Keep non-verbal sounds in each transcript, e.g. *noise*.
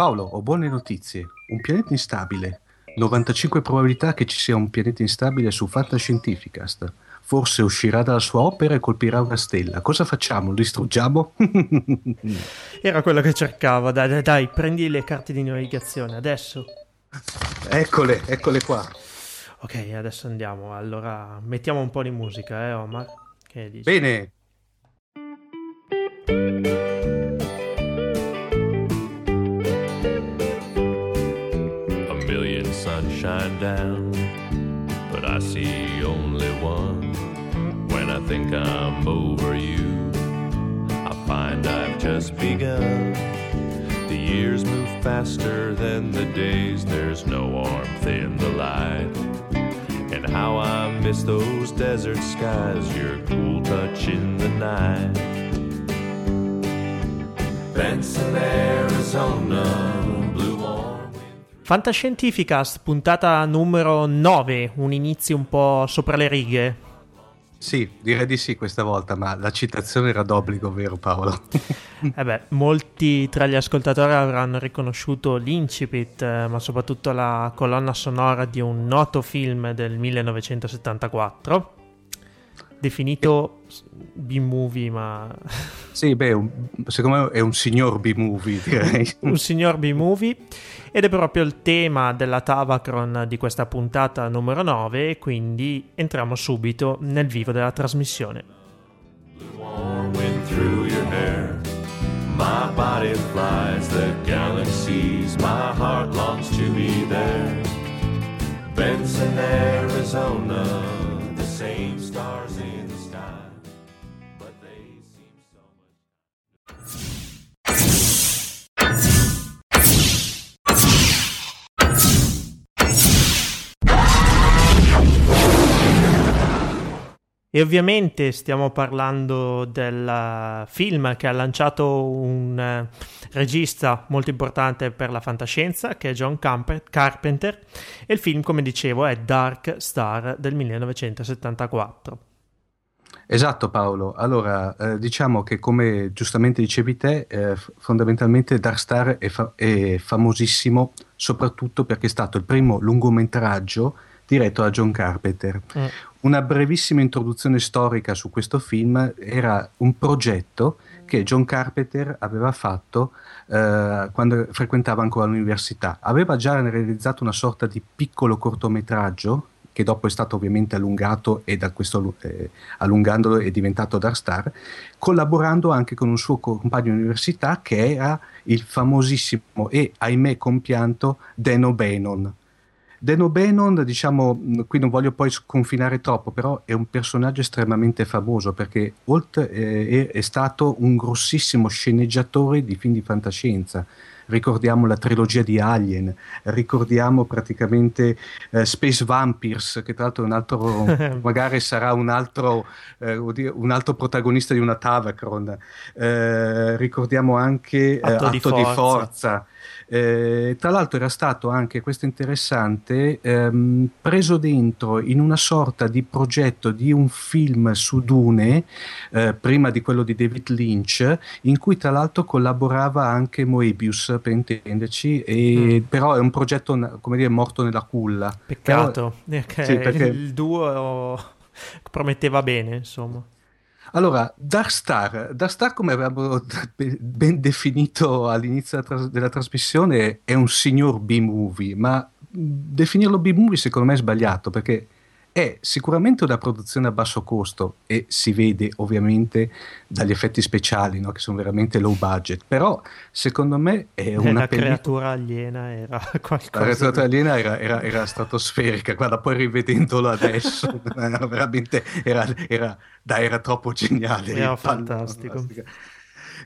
Paolo, ho buone notizie. Un pianeta instabile. 95 probabilità che ci sia un pianeta instabile su Fantascientificast. Forse uscirà dalla sua opera e colpirà una stella. Cosa facciamo? Lo distruggiamo? *laughs* Era quello che cercavo. Dai, dai, dai, prendi le carte di navigazione adesso. Eccole, eccole qua. Ok, adesso andiamo. Allora, mettiamo un po' di musica, eh, Omar? Bene. Shine down, but I see only one. When I think I'm over you, I find I've just begun. The years move faster than the days, there's no warmth in the light. And how I miss those desert skies, your cool touch in the night. Benson, Arizona. Fantascientificast, puntata numero 9, un inizio un po' sopra le righe. Sì, direi di sì questa volta, ma la citazione era d'obbligo, vero Paolo? *laughs* Eh beh, molti tra gli ascoltatori avranno riconosciuto l'incipit, eh, ma soprattutto la colonna sonora di un noto film del 1974, definito B-movie, ma sì, beh, un- secondo me è un signor B-movie, direi. un signor B-movie. Ed è proprio il tema della Tavacron di questa puntata numero 9, quindi entriamo subito nel vivo della trasmissione. My body flies the galaxies, my heart longs to be there. Benson, Arizona, E ovviamente stiamo parlando del film che ha lanciato un eh, regista molto importante per la fantascienza, che è John Carpenter, e il film, come dicevo, è Dark Star del 1974. Esatto Paolo, allora eh, diciamo che come giustamente dicevi te, eh, fondamentalmente Dark Star è, fa- è famosissimo soprattutto perché è stato il primo lungometraggio diretto da John Carpenter. Mm. Una brevissima introduzione storica su questo film era un progetto che John Carpenter aveva fatto eh, quando frequentava ancora l'università. Aveva già realizzato una sorta di piccolo cortometraggio che dopo è stato ovviamente allungato e da questo eh, allungandolo è diventato Dark Star, collaborando anche con un suo compagno di università che era il famosissimo e ahimè compianto Dan O'Bannon. Dan O'Bannon, diciamo, mh, qui non voglio poi sconfinare troppo, però è un personaggio estremamente famoso perché oltre eh, è, è stato un grossissimo sceneggiatore di film di fantascienza. Ricordiamo la trilogia di Alien, ricordiamo praticamente eh, Space Vampires, che tra l'altro è un altro, *laughs* magari sarà un altro, eh, un altro protagonista di una Tavacron. Eh, ricordiamo anche eh, Atto di Atto di forza. Eh, tra l'altro era stato anche, questo interessante, ehm, preso dentro in una sorta di progetto di un film su Dune, eh, prima di quello di David Lynch, in cui tra l'altro collaborava anche Moebius, per intenderci, e, però è un progetto, come dire, morto nella culla. Peccato, perché sì, perché- il duo prometteva bene, insomma. Allora, Dark Star, Dark Star come avevamo *laughs* ben definito all'inizio della, tras- della trasmissione, è un signor B-movie, ma definirlo B-movie secondo me è sbagliato perché è sicuramente una produzione a basso costo e si vede ovviamente dagli effetti speciali, no, che sono veramente low budget, però secondo me è una la pellicola... creatura aliena era *laughs* La qualcosa. retrato aliena era, era- era stratosferica, guarda, poi rivedendolo adesso, era *laughs* *laughs* veramente era, era- dai, era troppo geniale. Era fantastico. fantastica.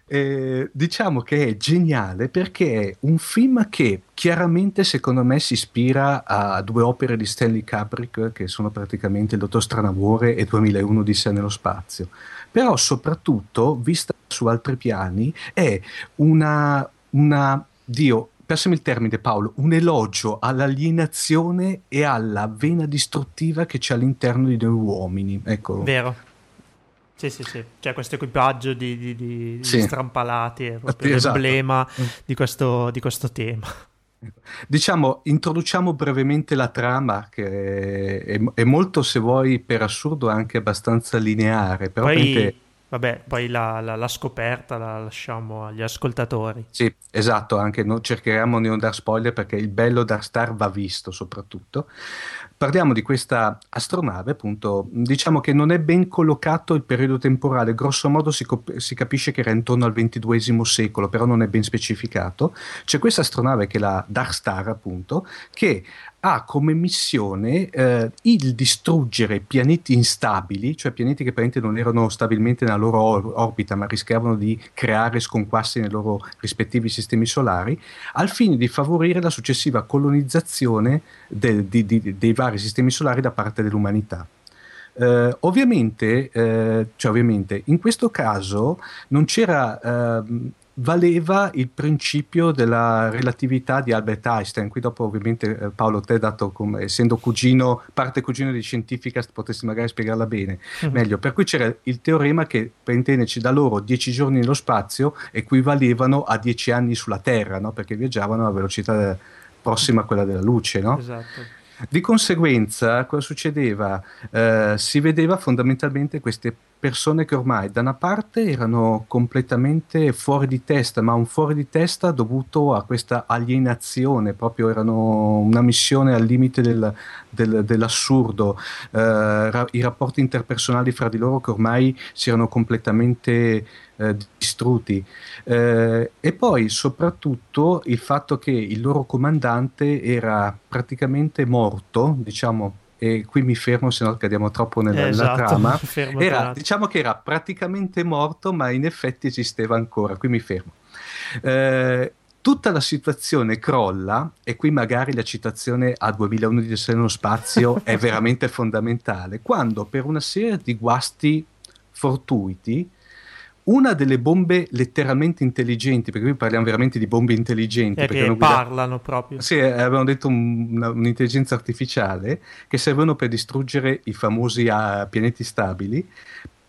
Eh, diciamo che è geniale perché è un film che chiaramente secondo me si ispira a due opere di Stanley Kubrick che sono praticamente Il Dottor Stranamore e 2001 di sé nello spazio però soprattutto vista su altri piani è una, una Dio passami il termine Paolo, un elogio all'alienazione e alla vena distruttiva che c'è all'interno di noi uomini. Ecco, Vero. Sì, sì, sì. C'è questo equipaggio di, di, di, sì. strampalati, è proprio esatto. l'emblema di questo, di questo tema. Diciamo, introduciamo brevemente la trama, che è, è, molto, se vuoi, per assurdo anche abbastanza lineare. Però Poi, vabbè, poi la, la, la, scoperta la lasciamo agli ascoltatori. Sì, esatto, anche noi cercheremo di non dar spoiler perché il bello Dark Star va visto soprattutto parliamo di questa astronave, appunto, diciamo che non è ben collocato il periodo temporale, grosso modo si, cop- si capisce che era intorno al XXI secolo, però non è ben specificato. C'è questa astronave che è la Dark Star, appunto, che ha come missione eh, il distruggere pianeti instabili, cioè pianeti che praticamente non erano stabilmente nella loro or- orbita, ma rischiavano di creare sconquassi nei loro rispettivi sistemi solari, al fine di favorire la successiva colonizzazione de- di, di, dei vari sistemi solari da parte dell'umanità. Uh, ovviamente, uh, cioè ovviamente, in questo caso non c'era uh, valeva il principio della relatività di Albert Einstein. Qui dopo ovviamente eh, Paolo te dato come essendo cugino, parte cugino di scientifica, potresti magari spiegarla bene mm-hmm. meglio. Per cui c'era il teorema che per intenderci da loro dieci giorni nello spazio equivalevano a dieci anni sulla Terra, no? perché viaggiavano a velocità prossima a quella della luce. No? Esatto. Di conseguenza, cosa succedeva? Eh, si vedeva fondamentalmente queste persone che ormai da una parte erano completamente fuori di testa, ma un fuori di testa dovuto a questa alienazione, proprio erano una missione al limite del, del, dell'assurdo, eh, ra- i rapporti interpersonali fra di loro che ormai si erano completamente eh, distrutti. Eh, e poi soprattutto il fatto che il loro comandante era praticamente morto, diciamo e qui mi fermo se no cadiamo troppo nella, esatto, trama, *laughs* era, diciamo che era praticamente morto ma in effetti esisteva ancora, qui mi fermo. Eh, tutta la situazione crolla e qui magari la citazione a 2001 di nello spazio è *laughs* veramente fondamentale, quando per una serie di guasti fortuiti una delle bombe letteralmente intelligenti, perché qui parliamo veramente di bombe intelligenti. Eh, che parlano proprio. Sì, eh, avevano detto un, una, un'intelligenza artificiale che servono per distruggere i famosi uh, pianeti stabili.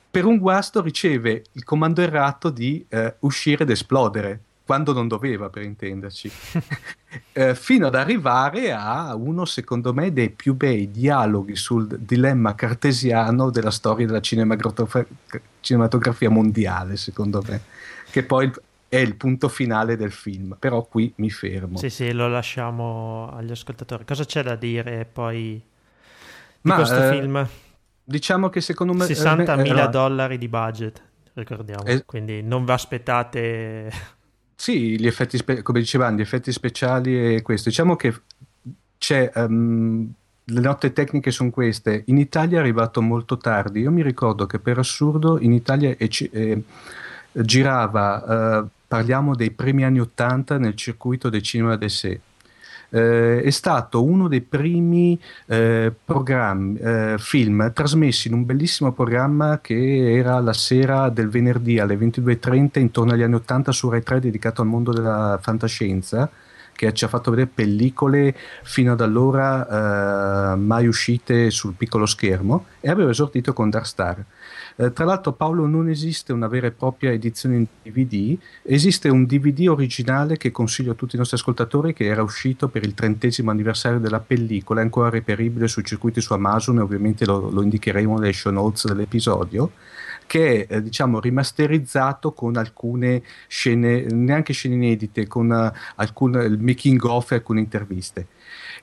Per un guasto riceve il comando errato di uh, uscire ed esplodere quando non doveva, per intenderci, *laughs* eh, fino ad arrivare a uno, secondo me, dei più bei dialoghi sul dilemma cartesiano della storia della cinematografia, mondiale, secondo me, che poi è il punto finale del film, però qui mi fermo. Sì, sì, lo lasciamo agli ascoltatori. Cosa c'è da dire poi di Ma, questo eh, film? Diciamo che secondo me... 60 mila eh, dollari di budget, ricordiamo, eh, quindi non vi aspettate sì, gli effetti spe- come dicevamo, gli effetti speciali e questo. Diciamo che c'è... Um, le note tecniche sono queste. In Italia è arrivato molto tardi. Io mi ricordo che per assurdo in Italia è, è, girava, uh, parliamo dei primi anni 80 nel circuito del cinema d'essai eh, è stato uno dei primi eh, eh, film trasmessi in un bellissimo programma che era la sera del venerdì alle 22.30 intorno agli anni 80 su Rai 3 dedicato al mondo della fantascienza che ci ha fatto vedere pellicole fino ad allora eh, mai uscite sul piccolo schermo e aveva esordito con Dark Star. Eh, tra l'altro Paolo non esiste una vera e propria edizione in DVD, esiste un DVD originale che consiglio a tutti i nostri ascoltatori che era uscito per il trentesimo anniversario della pellicola, è ancora reperibile sui circuiti su Amazon e ovviamente lo, lo indicheremo nelle show notes dell'episodio che è eh, diciamo rimasterizzato con alcune scene, neanche scene inedite, con uh, alcun, il making of e alcune interviste.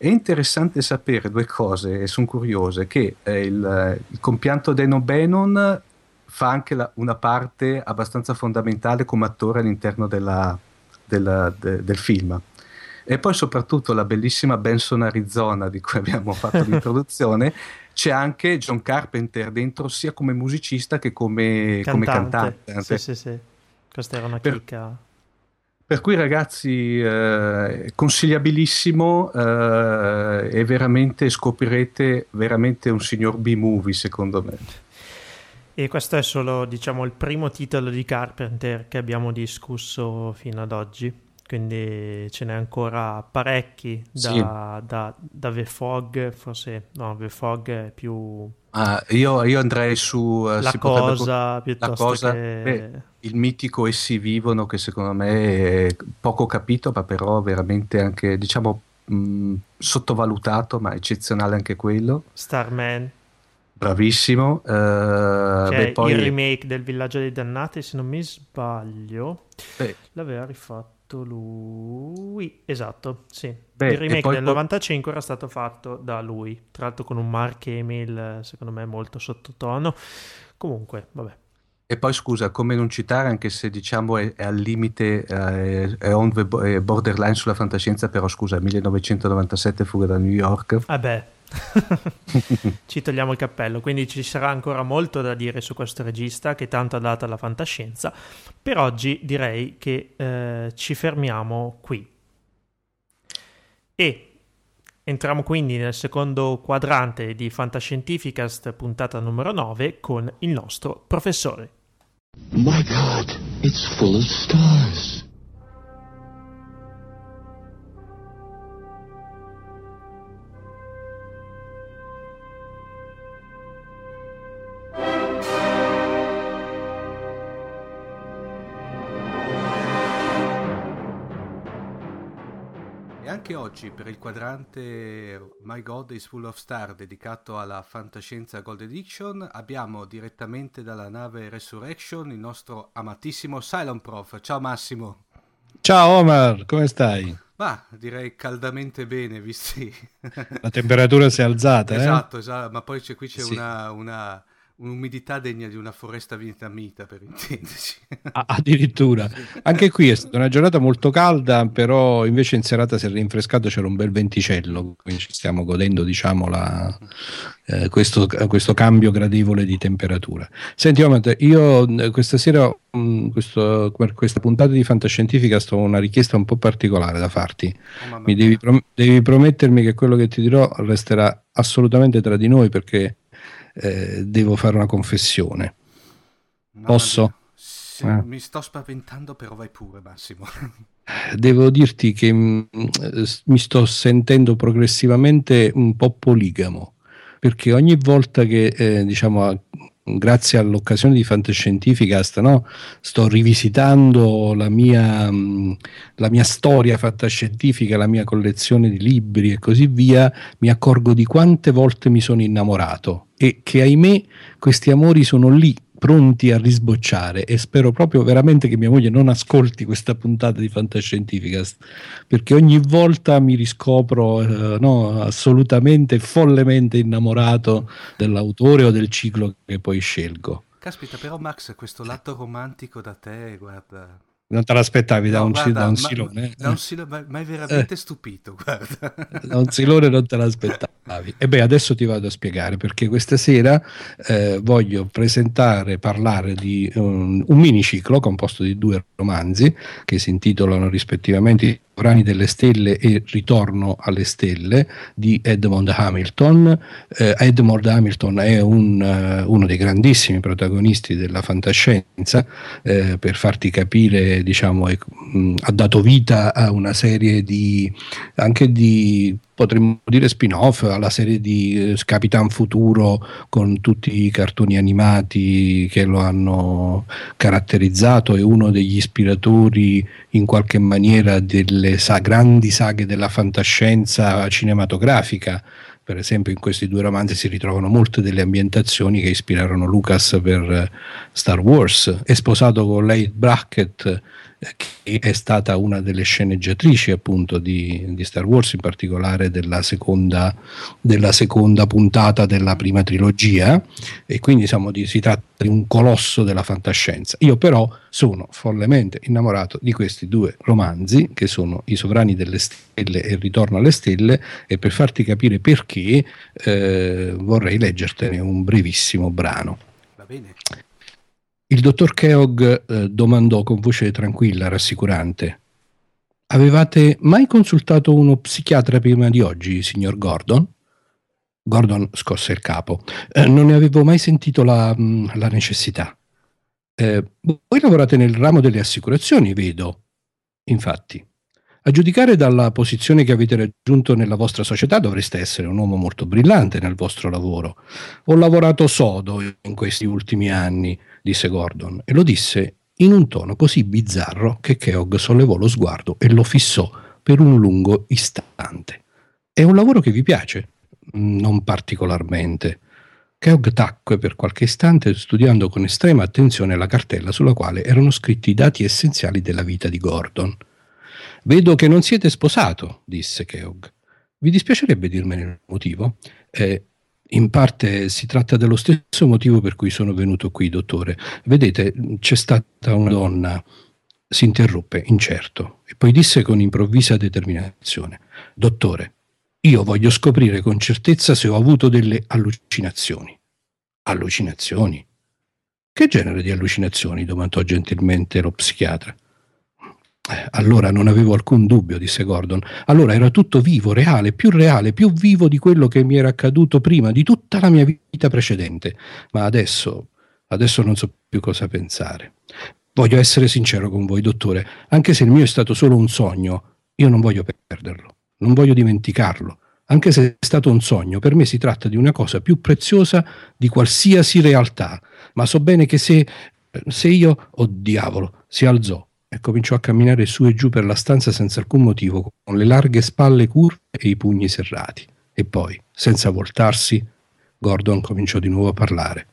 È interessante sapere due cose, e sono curiose, che eh, il, il, compianto Deno Bannon fa anche la, una parte abbastanza fondamentale come attore all'interno della, della, de, del film. E poi soprattutto la bellissima Benson Arizona di cui abbiamo fatto *laughs* l'introduzione, c'è anche John Carpenter dentro sia come musicista che come cantante. Come cantante. Sì, sì, sì. Questa era una chicca. Per cui ragazzi, eh, consigliabilissimo eh, e veramente scoprirete veramente un signor B-movie secondo me. E questo è solo, diciamo, il primo titolo di Carpenter che abbiamo discusso fino ad oggi. Quindi ce n'è ancora parecchi da, sì. da, da The Fog, forse no, The Fog è più... Ah, io, io, andrei su... Uh, la cosa potrebbe... piuttosto la cosa, che... Beh, il mitico Essi vivono che secondo me è poco capito ma però veramente anche diciamo mh, sottovalutato ma eccezionale anche quello. Starman. Bravissimo. Uh, beh, poi... il remake del Villaggio dei Dannati, se non mi sbaglio, beh. l'aveva rifatto lui. Esatto, sì. Beh, il remake del 95 era stato fatto da lui, tra l'altro con un Mark Emil, secondo me molto sottotono. Comunque, vabbè. E poi scusa, come non citare, anche se diciamo è, è al limite, eh, è on the borderline sulla fantascienza, però scusa, 1997 Fuga da New York. Vabbè, *laughs* ci togliamo il cappello, quindi ci sarà ancora molto da dire su questo regista che tanto ha dato alla fantascienza. Per oggi direi che eh, ci fermiamo qui. E entriamo quindi nel secondo quadrante di Fantascientificast, puntata numero 9, con il nostro professore. My God, it's full of stars. Anche oggi per il quadrante My God is Full of Star dedicato alla fantascienza Gold Edition abbiamo direttamente dalla nave Resurrection il nostro amatissimo Cylon Prof. Ciao Massimo. Ciao Omar, come stai? Ma direi caldamente bene, visti. La temperatura si è alzata, esatto, eh? esatto, ma poi c'è, qui c'è sì. una, una un'umidità degna di una foresta vietnamita per intenderci. *laughs* addirittura. Anche qui è stata una giornata molto calda, però invece in serata si è rinfrescato, c'era un bel venticello, quindi ci stiamo godendo diciamo la, eh, questo, questo, cambio gradevole di temperatura. Senti Omad, io eh, questa sera, mh, mm, questo, per questa puntata di Fantascientifica sto una richiesta un po' particolare da farti. Oh, Mi devi, prom- devi promettermi che quello che ti dirò resterà assolutamente tra di noi perché eh, devo fare una confessione. No, Posso? Sì, eh. Mi sto spaventando, però vai pure, Massimo. *laughs* Devo dirti che mh, mm, mi sto sentendo progressivamente un po' poligamo, perché ogni volta che eh, diciamo grazie all'occasione di Fantascientificast, no? sto rivisitando la mia, mm, la mia, storia fantascientifica, la mia collezione di libri e così via, mi accorgo di quante volte mi sono innamorato e che ahimè questi amori sono lì pronti a risbocciare e spero proprio veramente che mia moglie non ascolti questa puntata di Fantascientificast perché ogni volta mi riscopro eh, no, assolutamente follemente innamorato dell'autore o del ciclo che poi scelgo. Caspita, però Max, questo lato romantico da te, guarda, non te l'aspettavi no, da, un, guarda, da un silone? Ma, da un silone, ma è veramente eh. stupito, guarda. *laughs* Da un silone non te l'aspettavi. E beh, adesso ti vado a spiegare perché questa sera eh, voglio presentare, parlare di un, un miniciclo composto di due romanzi che si intitolano rispettivamente Sovrani delle Stelle e Ritorno alle Stelle di Edmond Hamilton. Eh, Edmond Hamilton è un, uh, uno dei grandissimi protagonisti della fantascienza, eh, per farti capire, diciamo, è, mh, ha dato vita a una serie di anche di potremmo dire spin-off alla serie di eh, Capitan Futuro con tutti i cartoni animati che lo hanno caratterizzato, è uno degli ispiratori in qualche maniera delle sa- grandi saghe della fantascienza cinematografica. Per esempio in questi due romanzi si ritrovano molte delle ambientazioni che ispirarono Lucas per eh, Star Wars. È sposato con Leigh Brackett che è stata una delle sceneggiatrici appunto di, di Star Wars, in particolare della seconda, della seconda, puntata della prima trilogia, e quindi diciamo, di, si tratta di un colosso della fantascienza. Io però sono follemente innamorato di questi due romanzi, che sono I sovrani delle stelle e Il ritorno alle stelle, e per farti capire perché eh, vorrei leggertene un brevissimo brano. Va bene. Il dottor Keogh eh, domandò con voce tranquilla, rassicurante. Avevate mai consultato uno psichiatra prima di oggi, signor Gordon? Gordon scosse il capo. Eh, non ne avevo mai sentito la, mm, la necessità. Eh, voi lavorate nel ramo delle assicurazioni, vedo. Infatti, A giudicare dalla posizione che avete raggiunto nella vostra società dovreste essere un uomo molto brillante nel vostro lavoro. Ho lavorato sodo in questi ultimi anni, disse Gordon, e lo disse in un tono così bizzarro che Keogh sollevò lo sguardo e lo fissò per un lungo istante. È un lavoro che vi piace? Non particolarmente. Keogh tacque per qualche istante studiando con estrema attenzione la cartella sulla quale erano scritti i dati essenziali della vita di Gordon. Vedo che non siete sposato, disse Keogh. Vi dispiacerebbe dirmene il motivo? Eh, in parte si tratta dello stesso motivo per cui sono venuto qui, dottore. Vedete, c'è stata una donna. Si interruppe, incerto, e poi disse con improvvisa determinazione: Dottore, io voglio scoprire con certezza se ho avuto delle allucinazioni. Allucinazioni? Che genere di allucinazioni? domandò gentilmente lo psichiatra. Eh, allora non avevo alcun dubbio, disse Gordon. Allora era tutto vivo, reale, più reale, più vivo di quello che mi era accaduto prima, di tutta la mia vita precedente. Ma adesso, adesso non so più cosa pensare. Voglio essere sincero con voi, dottore, anche se il mio è stato solo un sogno, io non voglio perderlo, non voglio dimenticarlo. Anche se è stato un sogno, per me si tratta di una cosa più preziosa di qualsiasi realtà. Ma so bene che se, se io, oh diavolo, si alzò e cominciò a camminare su e giù per la stanza senza alcun motivo, con le larghe spalle curve e i pugni serrati. E poi, senza voltarsi, Gordon cominciò di nuovo a parlare.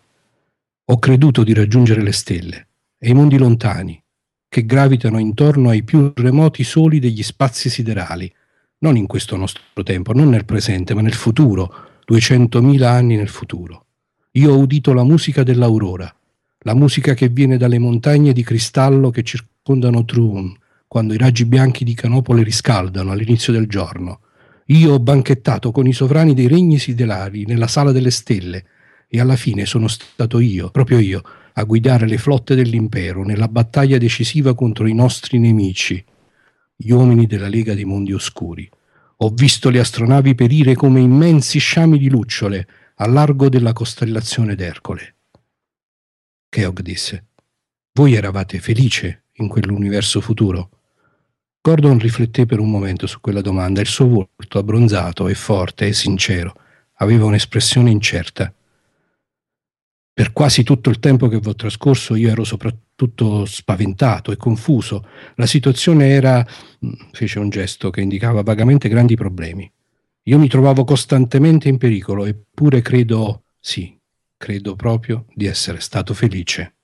Ho creduto di raggiungere le stelle e i mondi lontani, che gravitano intorno ai più remoti soli degli spazi siderali, non in questo nostro tempo, non nel presente, ma nel futuro, duecentomila anni nel futuro. Io ho udito la musica dell'aurora, la musica che viene dalle montagne di cristallo che circondano circondano Troon, quando i raggi bianchi di Canopole riscaldano all'inizio del giorno. Io ho banchettato con i sovrani dei regni siderali nella sala delle stelle e alla fine sono stato io, proprio io, a guidare le flotte dell'impero nella battaglia decisiva contro i nostri nemici, gli uomini della Lega dei Mondi Oscuri. Ho visto le astronavi perire come immensi sciami di lucciole al largo della costellazione d'Ercole. Keogh disse: Voi eravate felice in quell'universo futuro? Gordon rifletté per un momento su quella domanda. Il suo volto, abbronzato e forte e sincero, aveva un'espressione incerta. Per quasi tutto il tempo che vi ho trascorso io ero soprattutto spaventato e confuso. La situazione era, mm, fece un gesto che indicava vagamente grandi problemi. Io mi trovavo costantemente in pericolo, eppure credo, sì, credo proprio di essere stato felice.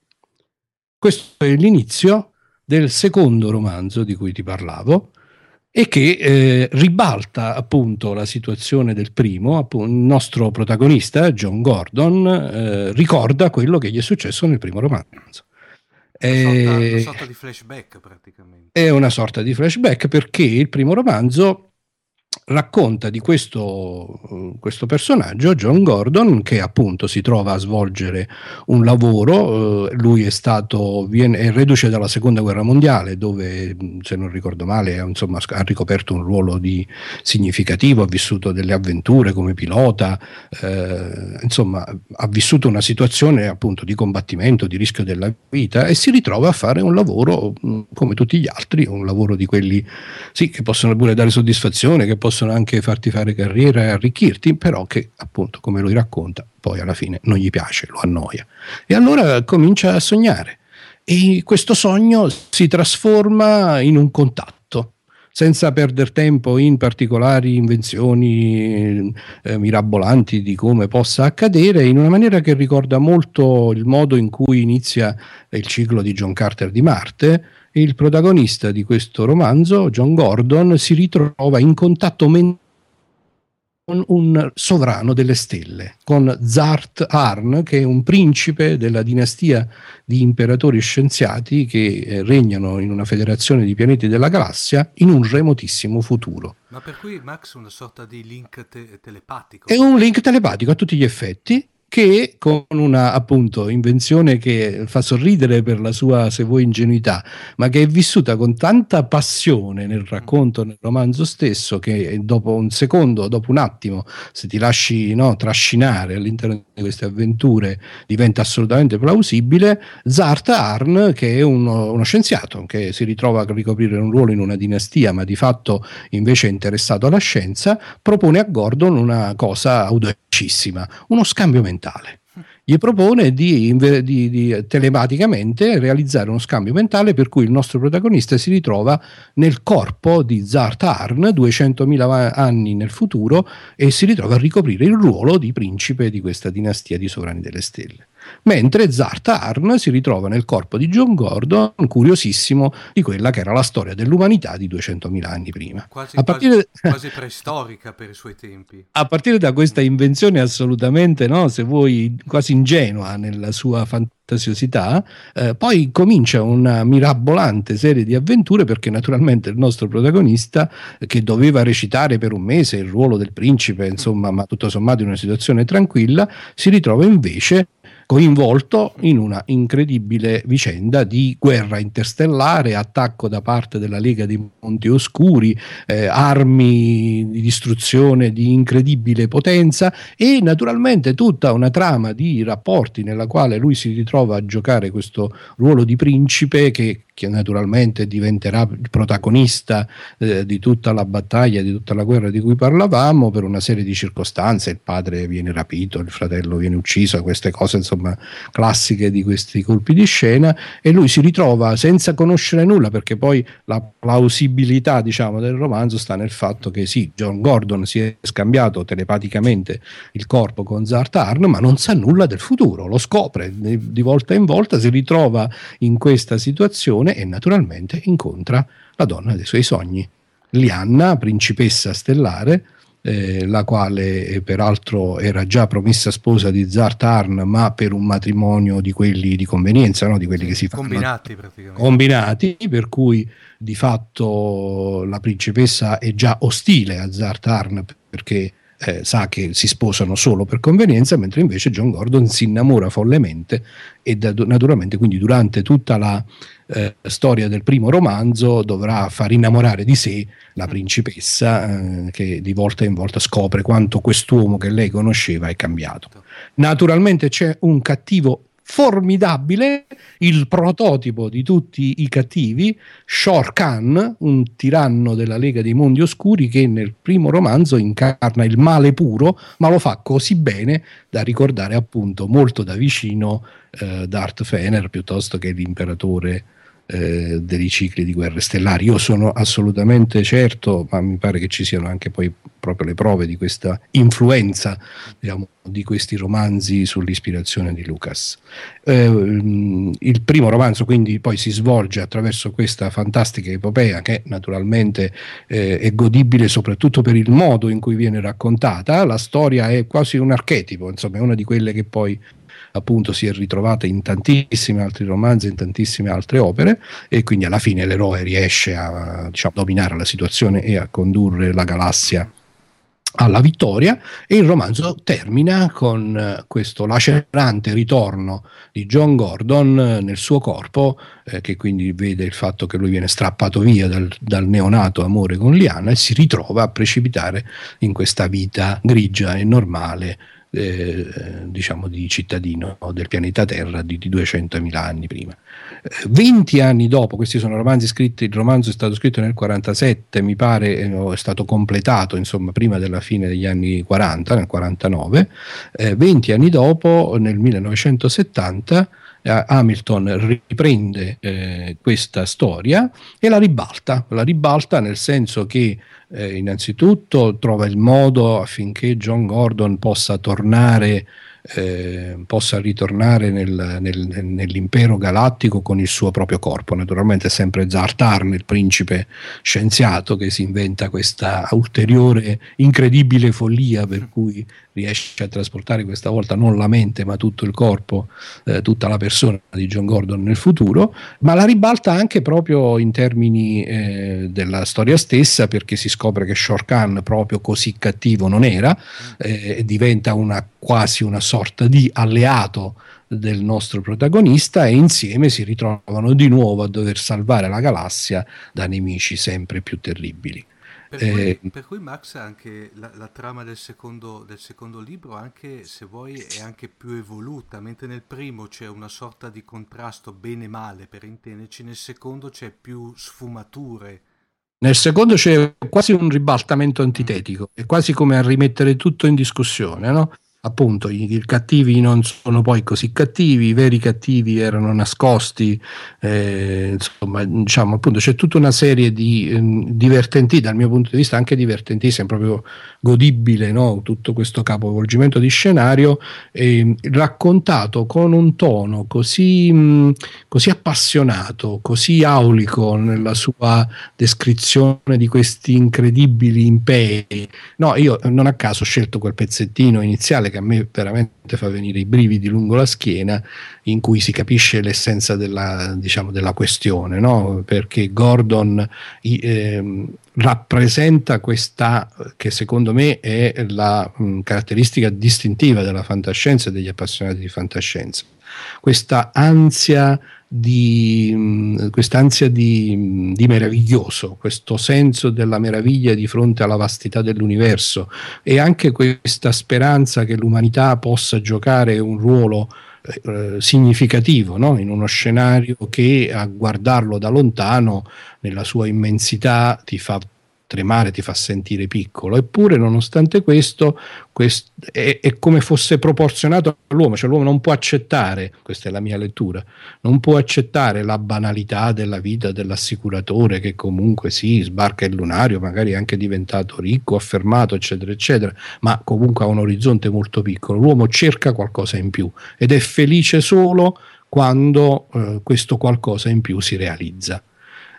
Questo è l'inizio del secondo romanzo di cui ti parlavo e che eh, ribalta appunto la situazione del primo, appunto, il nostro protagonista John Gordon eh, ricorda quello che gli è successo nel primo romanzo. Una sorta, una sorta di flashback praticamente. È una sorta di flashback perché il primo romanzo racconta di questo, questo, personaggio, John Gordon, che appunto si trova a svolgere un lavoro. Eh, lui è stato è reduce dalla seconda guerra mondiale, dove se non ricordo male insomma, ha ricoperto un ruolo di, significativo, ha vissuto delle avventure come pilota, eh, insomma, ha vissuto una situazione appunto di combattimento, di rischio della vita e si ritrova a fare un lavoro come tutti gli altri, un lavoro di quelli sì, che possono pure dare soddisfazione, che possono possono anche farti fare carriera e arricchirti, però che appunto, come lui racconta, poi alla fine non gli piace, lo annoia. E allora comincia a sognare e questo sogno si trasforma in un contatto senza perdere tempo in particolari invenzioni eh, mirabolanti di come possa accadere, in una maniera che ricorda molto il modo in cui inizia il ciclo di John Carter di Marte, il protagonista di questo romanzo, John Gordon, si ritrova in contatto mentale con un sovrano delle stelle, con Zart Arn, che è un principe della dinastia di imperatori scienziati che eh, regnano in una federazione di pianeti della galassia in un remotissimo futuro. Ma per cui Max è una sorta di link te- telepatico? È un link telepatico a tutti gli effetti, che con una appunto invenzione che fa sorridere per la sua, se vuoi, ingenuità, ma che è vissuta con tanta passione nel racconto, nel romanzo stesso, che dopo un secondo, dopo un attimo, se ti lasci no, trascinare all'interno di queste avventure, diventa assolutamente plausibile. Zarta Arn, che è uno, uno scienziato che si ritrova a ricoprire un ruolo in una dinastia, ma di fatto invece è interessato alla scienza, propone a Gordon una cosa audacissima, uno scambio mentale gli propone di, di, di, telematicamente realizzare uno scambio mentale per cui il nostro protagonista si ritrova nel corpo di Zart Arn 200.000 anni nel futuro e si ritrova a ricoprire il ruolo di principe di questa dinastia di sovrani delle stelle mentre Zart Arn si ritrova nel corpo di John Gordon, curiosissimo di quella che era la storia dell'umanità di 200.000 anni prima. Quasi, partire... quasi, *laughs* quasi preistorica per i suoi tempi. A partire da questa invenzione assolutamente, no, se vuoi, quasi ingenua nella sua fantasiosità, eh, poi comincia una mirabolante serie di avventure perché naturalmente il nostro protagonista, che doveva recitare per un mese il ruolo del principe, insomma, ma tutto sommato in una situazione tranquilla, si ritrova invece coinvolto in una incredibile vicenda di guerra interstellare, attacco da parte della Lega dei Monti Oscuri, eh, armi di distruzione di incredibile potenza e naturalmente tutta una trama di rapporti nella quale lui si ritrova a giocare questo ruolo di principe che che naturalmente diventerà il protagonista eh, di tutta la battaglia, di tutta la guerra di cui parlavamo, per una serie di circostanze, il padre viene rapito, il fratello viene ucciso, queste cose insomma classiche di questi colpi di scena e lui si ritrova senza conoscere nulla perché poi la plausibilità diciamo del romanzo sta nel fatto che sì, John Gordon si è scambiato telepaticamente il corpo con Zartarn ma non sa nulla del futuro, lo scopre di volta in volta, si ritrova in questa situazione stagione e naturalmente incontra la donna dei suoi sogni, Lianna, principessa stellare, eh, la quale eh, peraltro era già promessa sposa di Zart Arn, ma per un matrimonio di quelli di convenienza, no? di quelli sì, che si fanno combinati praticamente. Combinati, per cui di fatto la principessa è già ostile a Zart Arn perché eh, sa che si sposano solo per convenienza, mentre invece John Gordon si innamora follemente e da, naturalmente quindi durante tutta la eh, storia del primo romanzo dovrà far innamorare di sé la principessa eh, che di volta in volta scopre quanto quest'uomo che lei conosceva è cambiato. Naturalmente c'è un cattivo formidabile, il prototipo di tutti i cattivi, Shor Khan, un tiranno della Lega dei Mondi Oscuri che nel primo romanzo incarna il male puro, ma lo fa così bene da ricordare appunto molto da vicino eh, Darth Fener piuttosto che l'imperatore eh, dei cicli di guerre stellari. Io sono assolutamente certo, ma mi pare che ci siano anche poi proprio le prove di questa influenza diciamo, di questi romanzi sull'ispirazione di Lucas. Eh, il primo romanzo quindi poi si svolge attraverso questa fantastica epopea che naturalmente eh, è godibile soprattutto per il modo in cui viene raccontata. La storia è quasi un archetipo, insomma è una di quelle che poi appunto si è ritrovata in tantissimi altri romanzi, in tantissime altre opere e quindi alla fine l'eroe riesce a diciamo, dominare la situazione e a condurre la galassia alla vittoria. E il romanzo termina con questo lacerante ritorno di John Gordon nel suo corpo eh, che quindi vede il fatto che lui viene strappato via dal, dal, neonato amore con Liana e si ritrova a precipitare in questa vita grigia e normale eh, diciamo di cittadino del pianeta Terra di, di 200.000 anni prima. 20 anni dopo, questi sono romanzi scritti, il romanzo è stato scritto nel 47, mi pare eh, è stato completato insomma prima della fine degli anni 40, nel 49, eh, 20 anni dopo, nel 1970, eh, Hamilton riprende eh, questa storia e la ribalta, la ribalta nel senso che eh, innanzitutto trova il modo affinché John Gordon possa tornare eh, possa ritornare nel, nel, nell'impero galattico con il suo proprio corpo. Naturalmente è sempre Zartarn, il principe scienziato, che si inventa questa ulteriore incredibile follia per cui riesce a trasportare questa volta non la mente ma tutto il corpo, eh, tutta la persona di John Gordon nel futuro, ma la ribalta anche proprio in termini eh, della storia stessa perché si scopre che Shorkan proprio così cattivo non era, eh, diventa una, quasi una sorta sorta di alleato del nostro protagonista e insieme si ritrovano di nuovo a dover salvare la galassia da nemici sempre più terribili. Per, eh, cui, per cui, Max anche la, la trama del secondo, del secondo, libro, anche se vuoi, è anche più evoluta, mentre nel primo c'è una sorta di contrasto bene-male per intenderci, nel secondo c'è più sfumature. Nel secondo c'è quasi un ribaltamento antitetico, è quasi come a rimettere tutto in discussione, no? Appunto i, cattivi non sono poi così cattivi, i veri cattivi erano nascosti, eh, insomma, diciamo appunto c'è tutta una serie di eh, divertenti, dal mio punto di vista anche divertentissime, proprio godibile no? tutto questo capovolgimento di scenario, eh, raccontato con un tono così, mh, così appassionato, così aulico nella sua descrizione di questi incredibili imperi. No, io non a caso ho scelto quel pezzettino iniziale che a me veramente fa venire i brividi lungo la schiena, in cui si capisce l'essenza della, diciamo, della questione, no? perché Gordon eh, rappresenta questa che secondo me è la mh, caratteristica distintiva della fantascienza e degli appassionati di fantascienza. Questa ansia di, quest'ansia di, di, meraviglioso, questo senso della meraviglia di fronte alla vastità dell'universo e anche questa speranza che l'umanità possa giocare un ruolo eh, significativo no? in uno scenario che a guardarlo da lontano nella sua immensità ti fa tremare, ti fa sentire piccolo, eppure nonostante questo, questo è, è, come fosse proporzionato all'uomo, cioè l'uomo non può accettare, questa è la mia lettura, non può accettare la banalità della vita dell'assicuratore che comunque sì, sbarca il lunario, magari è anche diventato ricco, affermato, eccetera, eccetera, ma comunque ha un orizzonte molto piccolo, l'uomo cerca qualcosa in più ed è felice solo quando eh, questo qualcosa in più si realizza.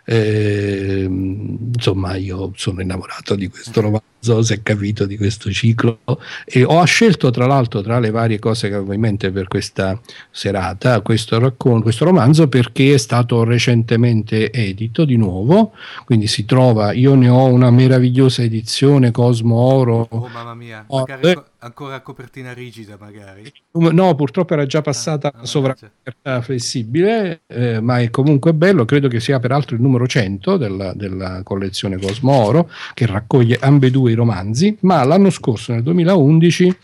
Eh, insomma, io sono innamorato di questo romanzo so se è capito di questo ciclo. E ho scelto tra l'altro tra le varie cose che avevo in mente per questa serata questo, raccon- questo romanzo perché è stato recentemente edito di nuovo. Quindi si trova io ne ho una meravigliosa edizione Cosmo Oro. Oh mamma mia. Oh, magari eh, ancora copertina rigida magari. No purtroppo era già passata ah, sovracoperta flessibile eh, ma è comunque bello. Credo che sia peraltro il numero 100 della, della collezione Cosmo Oro che raccoglie ambedue romanzi, ma l'anno scorso, nel 2011,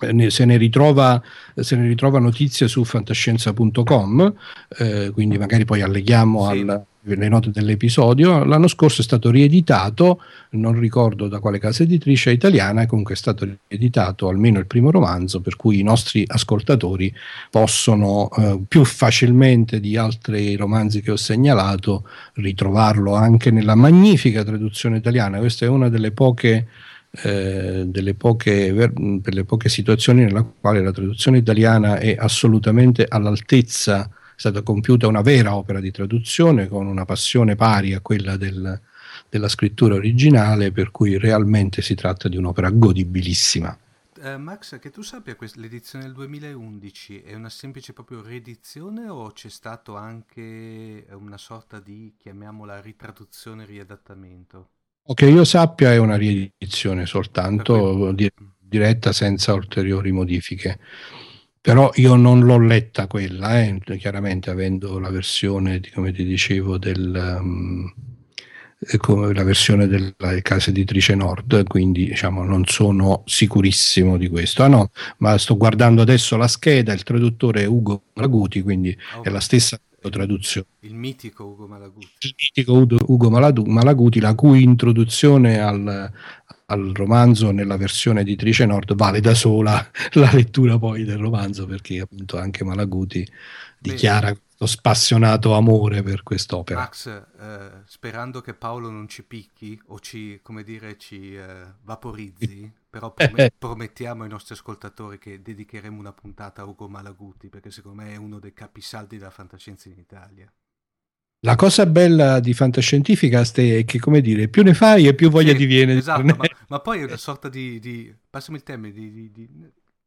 eh, se ne, ritrova, se ne ritrova notizia su fantascienza.com, eh, quindi magari poi alleghiamo sì. al, le note dell'episodio. L'anno scorso è stato rieditato, non ricordo da quale casa editrice italiana, comunque è stato rieditato almeno il primo romanzo, per cui i nostri ascoltatori possono eh, più facilmente di altri romanzi che ho segnalato ritrovarlo anche nella magnifica traduzione italiana. Questa è una delle poche. Eh, delle poche, per le poche situazioni nella quale la traduzione italiana è assolutamente all'altezza stata compiuta una vera opera di traduzione con una passione pari a quella del, della scrittura originale, per cui realmente si tratta di un'opera godibilissima. Uh, Max, che tu sappia, l'edizione del 2011 è una semplice proprio riedizione o c'è stato anche una sorta di, chiamiamola, ritraduzione, riadattamento? O che io sappia è una riedizione soltanto, di, diretta senza ulteriori modifiche però io non l'ho letta quella, eh, chiaramente avendo la versione, come ti dicevo, del, um, la versione della casa editrice Nord, quindi diciamo, non sono sicurissimo di questo. Ah, no, ma sto guardando adesso la scheda, il traduttore è Ugo Malaguti, quindi oh. è la stessa traduzione. Il mitico Ugo Malaguti. Il mitico Ugo Malaguti, la cui introduzione al, al romanzo nella versione editrice Nord vale da sola *laughs* la lettura poi del romanzo perché appunto anche Malaguti dichiara Beh, questo spassionato amore per quest'opera. Max, eh, sperando che Paolo non ci picchi o ci, come dire, ci eh, vaporizzi, *laughs* però prom- promettiamo ai nostri ascoltatori che dedicheremo una puntata a Ugo Malaguti perché secondo me è uno dei capisaldi della fantascienza in Italia. La cosa bella di fantascientifica è che, come dire, più ne fai e più voglia sì, ti viene. Esatto, ma, ma, poi è una sorta di, di passami il termine, di, di, di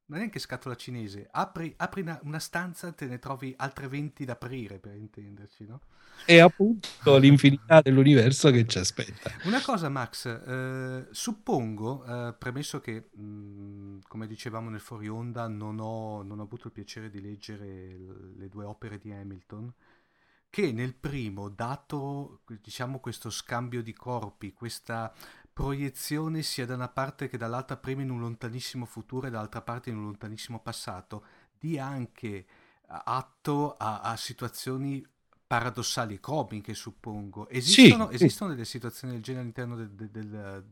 non è neanche scatola cinese, apri, apri una, una, stanza te ne trovi altre 20 da aprire per intenderci, no? È appunto l'infinità dell'universo che ci aspetta. Una cosa Max, eh, suppongo, eh, premesso che mh, mm, come dicevamo nel fuori onda non ho, non ho avuto il piacere di leggere le due opere di Hamilton, che nel primo, dato diciamo questo scambio di corpi, questa proiezione sia da una parte che dall'altra, prima in un lontanissimo futuro e dall'altra parte in un lontanissimo passato, dia anche atto a, a situazioni paradossali comiche, suppongo. Esistono, sì, esistono delle situazioni del genere all'interno del, del, del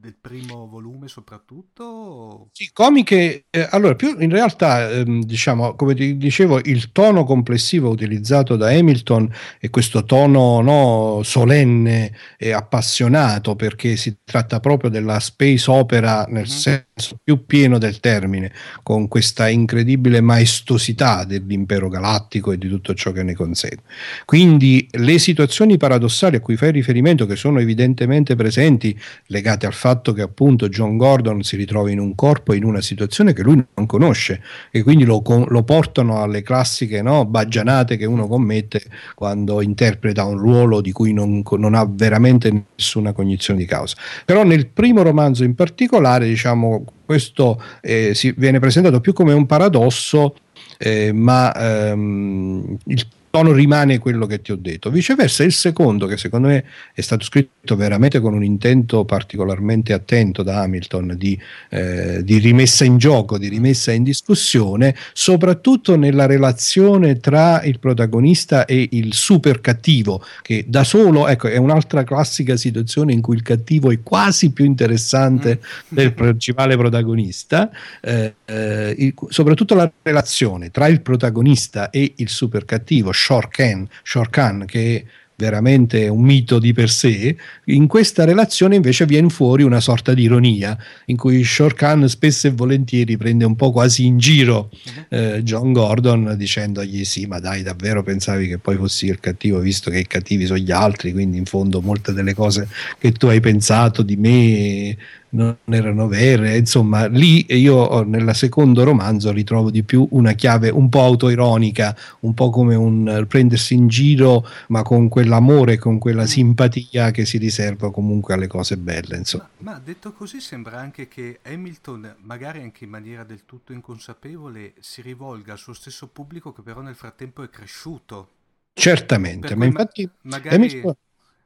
del primo volume soprattutto? Sì, comiche, eh, allora più in realtà ehm, diciamo come ti dicevo il tono complessivo utilizzato da Hamilton è questo tono no, solenne e appassionato perché si tratta proprio della space opera nel mm-hmm. senso più pieno del termine con questa incredibile maestosità dell'impero galattico e di tutto ciò che ne consegue. Quindi le situazioni paradossali a cui fai riferimento che sono evidentemente presenti legate al fatto che appunto John Gordon si ritrova in un corpo in una situazione che lui non conosce e quindi lo, lo portano alle classiche no, baggianate che uno commette quando interpreta un ruolo di cui non, non ha veramente nessuna cognizione di causa. Però nel primo romanzo in particolare, diciamo, questo eh, si viene presentato più come un paradosso eh, ma ehm, il tono rimane quello che ti ho detto. Viceversa, il secondo, che secondo me è stato scritto veramente con un intento particolarmente attento da Hamilton di, eh, di rimessa in gioco, di rimessa in discussione, soprattutto nella relazione tra il protagonista e il super cattivo, che da solo ecco, è un'altra classica situazione in cui il cattivo è quasi più interessante mm. del principale protagonista. Eh, eh, soprattutto la relazione tra il protagonista e il super cattivo Shorkan, Shorkan che è veramente un mito di per sé, in questa relazione invece viene fuori una sorta di ironia, in cui Shorkan spesso e volentieri prende un po' quasi in giro mhm. eh, John Gordon dicendogli sì, ma dai, davvero pensavi che poi fossi il cattivo, visto che i cattivi sono gli altri, quindi in fondo molte delle cose che tu hai pensato di me non erano vere, insomma lì io nel secondo romanzo ritrovo di più una chiave un po' autoironica, un po' come un prendersi in giro, ma con quell'amore, con quella mm. simpatia che si riserva comunque alle cose belle. Insomma. Ma, ma detto così sembra anche che Hamilton, magari anche in maniera del tutto inconsapevole, si rivolga al suo stesso pubblico che però nel frattempo è cresciuto. Certamente, ma infatti ma- magari... Hamilton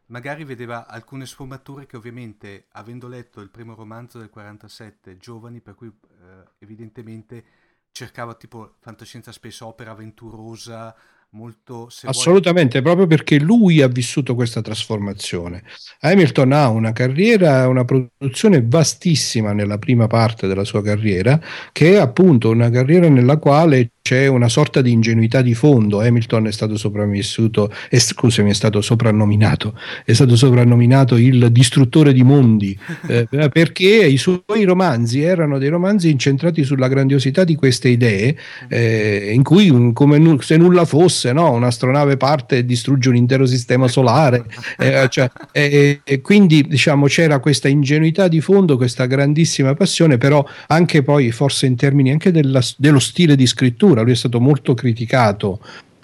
magari vedeva alcune sfumature che ovviamente, avendo letto il primo romanzo del 47, giovani, per cui eh, evidentemente cercava tipo fantascienza space opera avventurosa, molto... Assolutamente, vuoi... proprio perché lui ha vissuto questa trasformazione. Hamilton ha una carriera, una produzione vastissima nella prima parte della sua carriera, che è appunto una carriera nella quale c'è una sorta di ingenuità di fondo. Hamilton è stato sopravvissuto, eh, scusami, è stato soprannominato, è stato soprannominato il distruttore di mondi, *laughs* eh, perché i suoi romanzi erano dei romanzi incentrati sulla grandiosità di queste idee, eh, in cui un, come nu- se nulla fosse, no? un'astronave parte e distrugge un intero sistema solare. Eh, cioè, e quindi diciamo c'era questa ingenuità di fondo, questa grandissima passione, però anche poi forse in termini anche della, dello stile di scrittura scrittura. Lui è stato molto criticato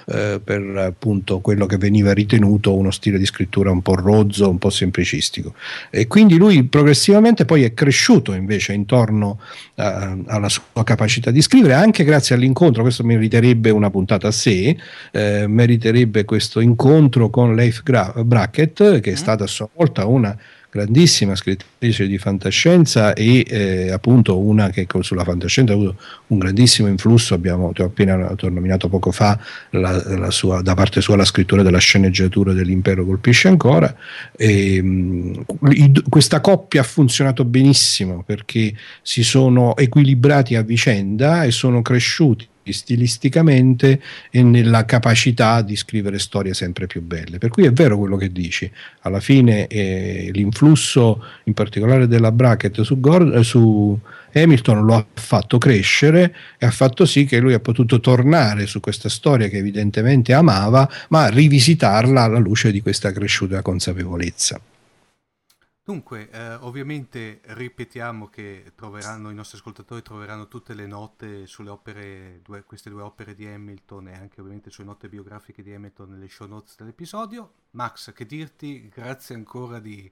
eh, per appunto quello che veniva ritenuto uno stile di scrittura un po' rozzo, un po' semplicistico. E quindi lui progressivamente poi è cresciuto invece intorno a, alla sua capacità di scrivere, anche grazie all'incontro, questo meriterebbe una puntata a sé, eh, meriterebbe questo incontro con Leif Gra- Brackett, che è mm. stata a sua volta una grandissima scrittrice di fantascienza e eh, appunto una che sulla fantascienza ha avuto un grandissimo influsso, abbiamo ti ho appena ti ho nominato poco fa la, la sua, da parte sua la scrittura della sceneggiatura dell'impero colpisce ancora. E, mh, questa coppia ha funzionato benissimo perché si sono equilibrati a vicenda e sono cresciuti stilisticamente e nella capacità di scrivere storie sempre più belle. Per cui è vero quello che dici, alla fine eh, l'influsso in particolare della Brackett su, Gord- eh, su Hamilton lo ha fatto crescere e ha fatto sì che lui ha potuto tornare su questa storia che evidentemente amava, ma rivisitarla alla luce di questa cresciuta consapevolezza. Dunque, eh, ovviamente ripetiamo che i nostri ascoltatori troveranno tutte le note sulle opere, due, queste due opere di Hamilton e anche ovviamente sulle note biografiche di Hamilton nelle show notes dell'episodio. Max, che dirti, grazie ancora di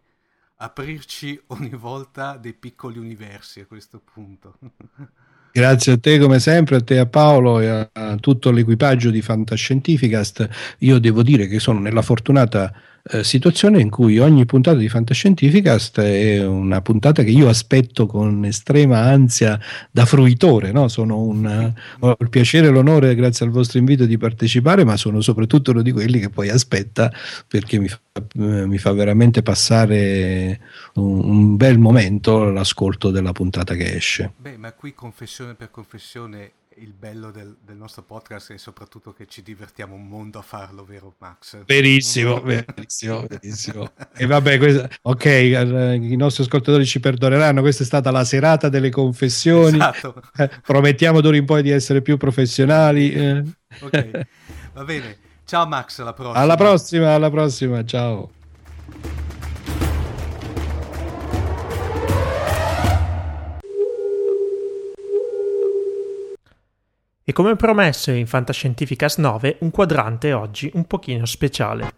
aprirci ogni volta dei piccoli universi a questo punto. *laughs* Grazie a te come sempre, a te a Paolo e a tutto l'equipaggio di Fantascientificast. Io devo dire che sono nella fortunata eh, situazione in cui ogni puntata di Fantascientificast è una puntata che io aspetto con estrema ansia da fruitore. No? Un, ho il piacere e l'onore, grazie al vostro invito, di partecipare, ma sono soprattutto uno di quelli che poi aspetta perché mi fa, eh, mi fa veramente passare un, un, bel momento l'ascolto della puntata che esce. Beh, ma qui confessione per confessione il bello del, del, nostro podcast è soprattutto che ci divertiamo un mondo a farlo, vero Max? Verissimo, verissimo, *laughs* verissimo. e vabbè, questa, ok, i nostri ascoltatori ci perdoneranno, questa è stata la serata delle confessioni. Esatto. Eh, promettiamo d'ora in poi di essere più professionali. Eh. ok, va bene. Ciao Max, alla prossima. Alla prossima, alla prossima, ciao. E come promesso in Fantascientificas 9, un quadrante oggi un pochino speciale.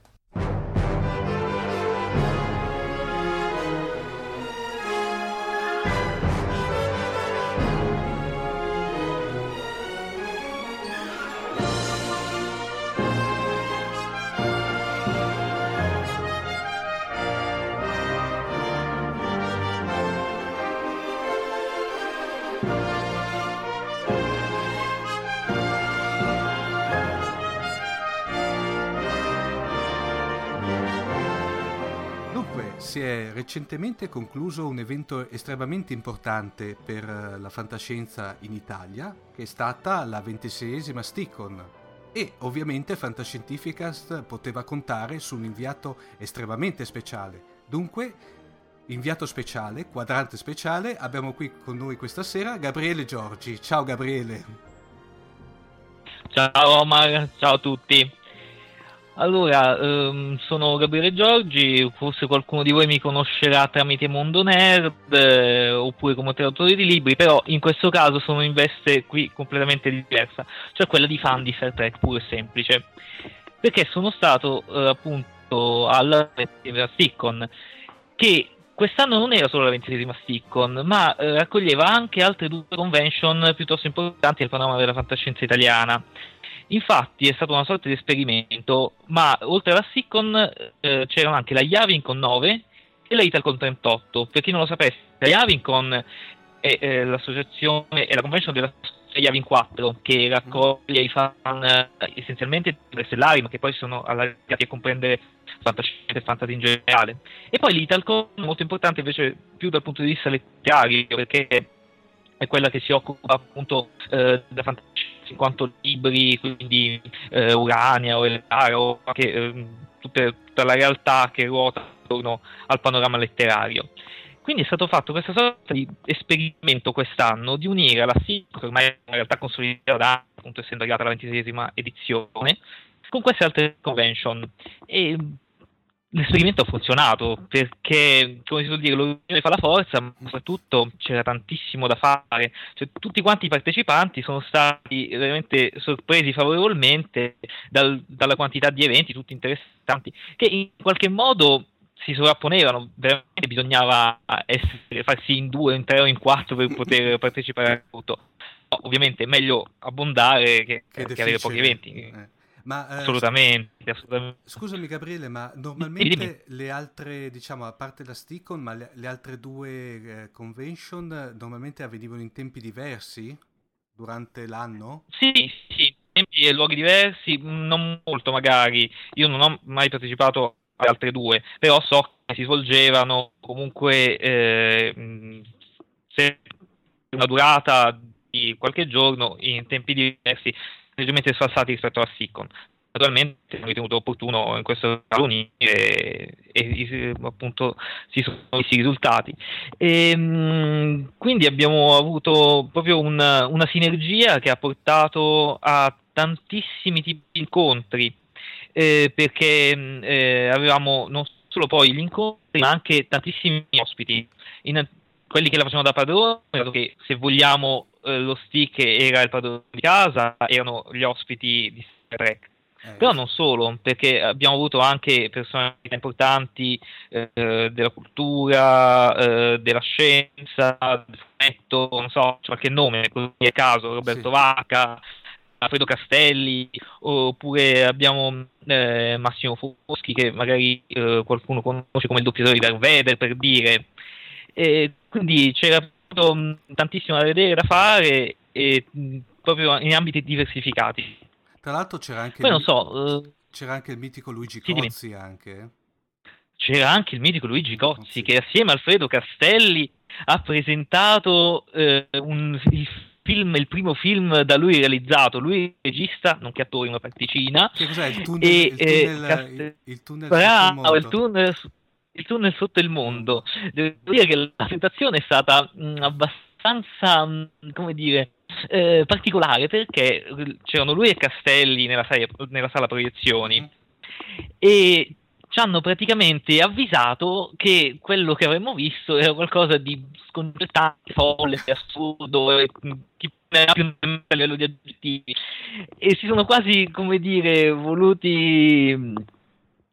Recentemente concluso un evento estremamente importante per eh, la fantascienza in Italia, che è stata la ventiseiesima Sticon. E ovviamente Fantascientificast poteva contare su un inviato estremamente speciale. Dunque, inviato speciale, quadrante speciale, abbiamo qui con noi questa sera Gabriele Giorgi. Ciao Gabriele. Ciao Omar, ciao a tutti. Allora, ehm, sono Gabriele Giorgi, forse qualcuno di voi mi conoscerà tramite Mondo Nerd eh, oppure come traduttore di libri, però in questo caso sono in veste qui completamente diversa, cioè quella di fan di Star Trek puro e semplice, perché sono stato eh, appunto alla Stickon, che quest'anno non era solo la ventesima Stickon, ma eh, raccoglieva anche altre due convention piuttosto importanti nel panorama della fantascienza italiana. Infatti è stato una sorta di esperimento, ma oltre alla Siccon eh, c'erano anche la Yavincon 9 e la Italcon 38. Per chi non lo sapesse, la Yavincon è eh, l'associazione, è la convention della Yavin 4 che raccoglie i fan eh, essenzialmente stellari, ma che poi sono allargati a comprendere fantascienza e fantasy in generale. E poi l'Italcon molto importante invece più dal punto di vista letterario, perché è quella che si occupa appunto eh, della fantascienza in quanto libri, quindi eh, Urania o Elare o anche eh, tutta, tutta la realtà che ruota attorno al panorama letterario. Quindi è stato fatto questa sorta di esperimento quest'anno di unire la SIC, che ormai è una realtà consolidata, appunto essendo arrivata alla ventiseiesima edizione, con queste altre convention. E l'esperimento ha funzionato perché, come si può dire, l'unione fa la forza, ma soprattutto c'era tantissimo da fare. Cioè, tutti quanti i partecipanti sono stati veramente sorpresi favorevolmente dal, dalla quantità di eventi, tutti interessanti, che in qualche modo si sovrapponevano, veramente bisognava essere, farsi in due, in tre o in quattro per poter *laughs* partecipare a tutto. Ovviamente è meglio abbondare che, che, che avere pochi eventi. Eh ma, eh, assolutamente, assolutamente, Scusami Gabriele, ma normalmente dimmi, dimmi. le altre, diciamo, a parte la Sticon, ma le, le altre due eh, convention normalmente avvenivano in tempi diversi durante l'anno? Sì, sì, tempi e luoghi diversi, non molto magari. Io non ho mai partecipato alle altre due, però so che si svolgevano comunque eh, una durata di qualche giorno in tempi diversi leggermente sfalsati rispetto alla Siccon. Naturalmente abbiamo ritenuto opportuno in questo caso unire e, e, appunto si sono visti i risultati. E, ehm, quindi abbiamo avuto proprio una, una sinergia che ha portato a tantissimi tipi di incontri eh, perché eh, avevamo non solo poi gli incontri, ma anche tantissimi ospiti. In, quelli che la facevano da padrone, dato che se vogliamo eh, lo stick era il padrone di casa, erano gli ospiti di Star Trek. Eh, Però non solo, perché abbiamo avuto anche personalità importanti eh, della cultura, eh, della scienza, del fumetto, non so, qualche nome, così a caso, Roberto sì. Vacca, Alfredo Castelli, oppure abbiamo eh, Massimo Foschi, che magari eh, qualcuno conosce come il doppiatore di Darth Vader, per dire. E quindi c'era tantissimo da vedere, da fare, e, proprio in ambiti diversificati. Tra l'altro c'era anche, Poi, il, so, uh, c'era anche il mitico Luigi Cozzi anche. C'era anche il mitico Luigi Cozzi sì. che assieme a Alfredo Castelli ha presentato uh, un, il film, il primo film da lui realizzato. Lui regista, nonché attore in una particina. Che cos'è il tunnel? E, il tunnel, Cast- il, il tunnel bravo, il tunnel, il tunnel sotto il mondo. Devo dire che la presentazione è stata mh, abbastanza, mh, come dire, eh, particolare perché c'erano lui e Castelli nella, sala, nella sala proiezioni e ci hanno praticamente avvisato che quello che avremmo visto era qualcosa di sconcertante, folle, assurdo, e chi era più a livello di aggettivi. E si sono quasi, come dire, voluti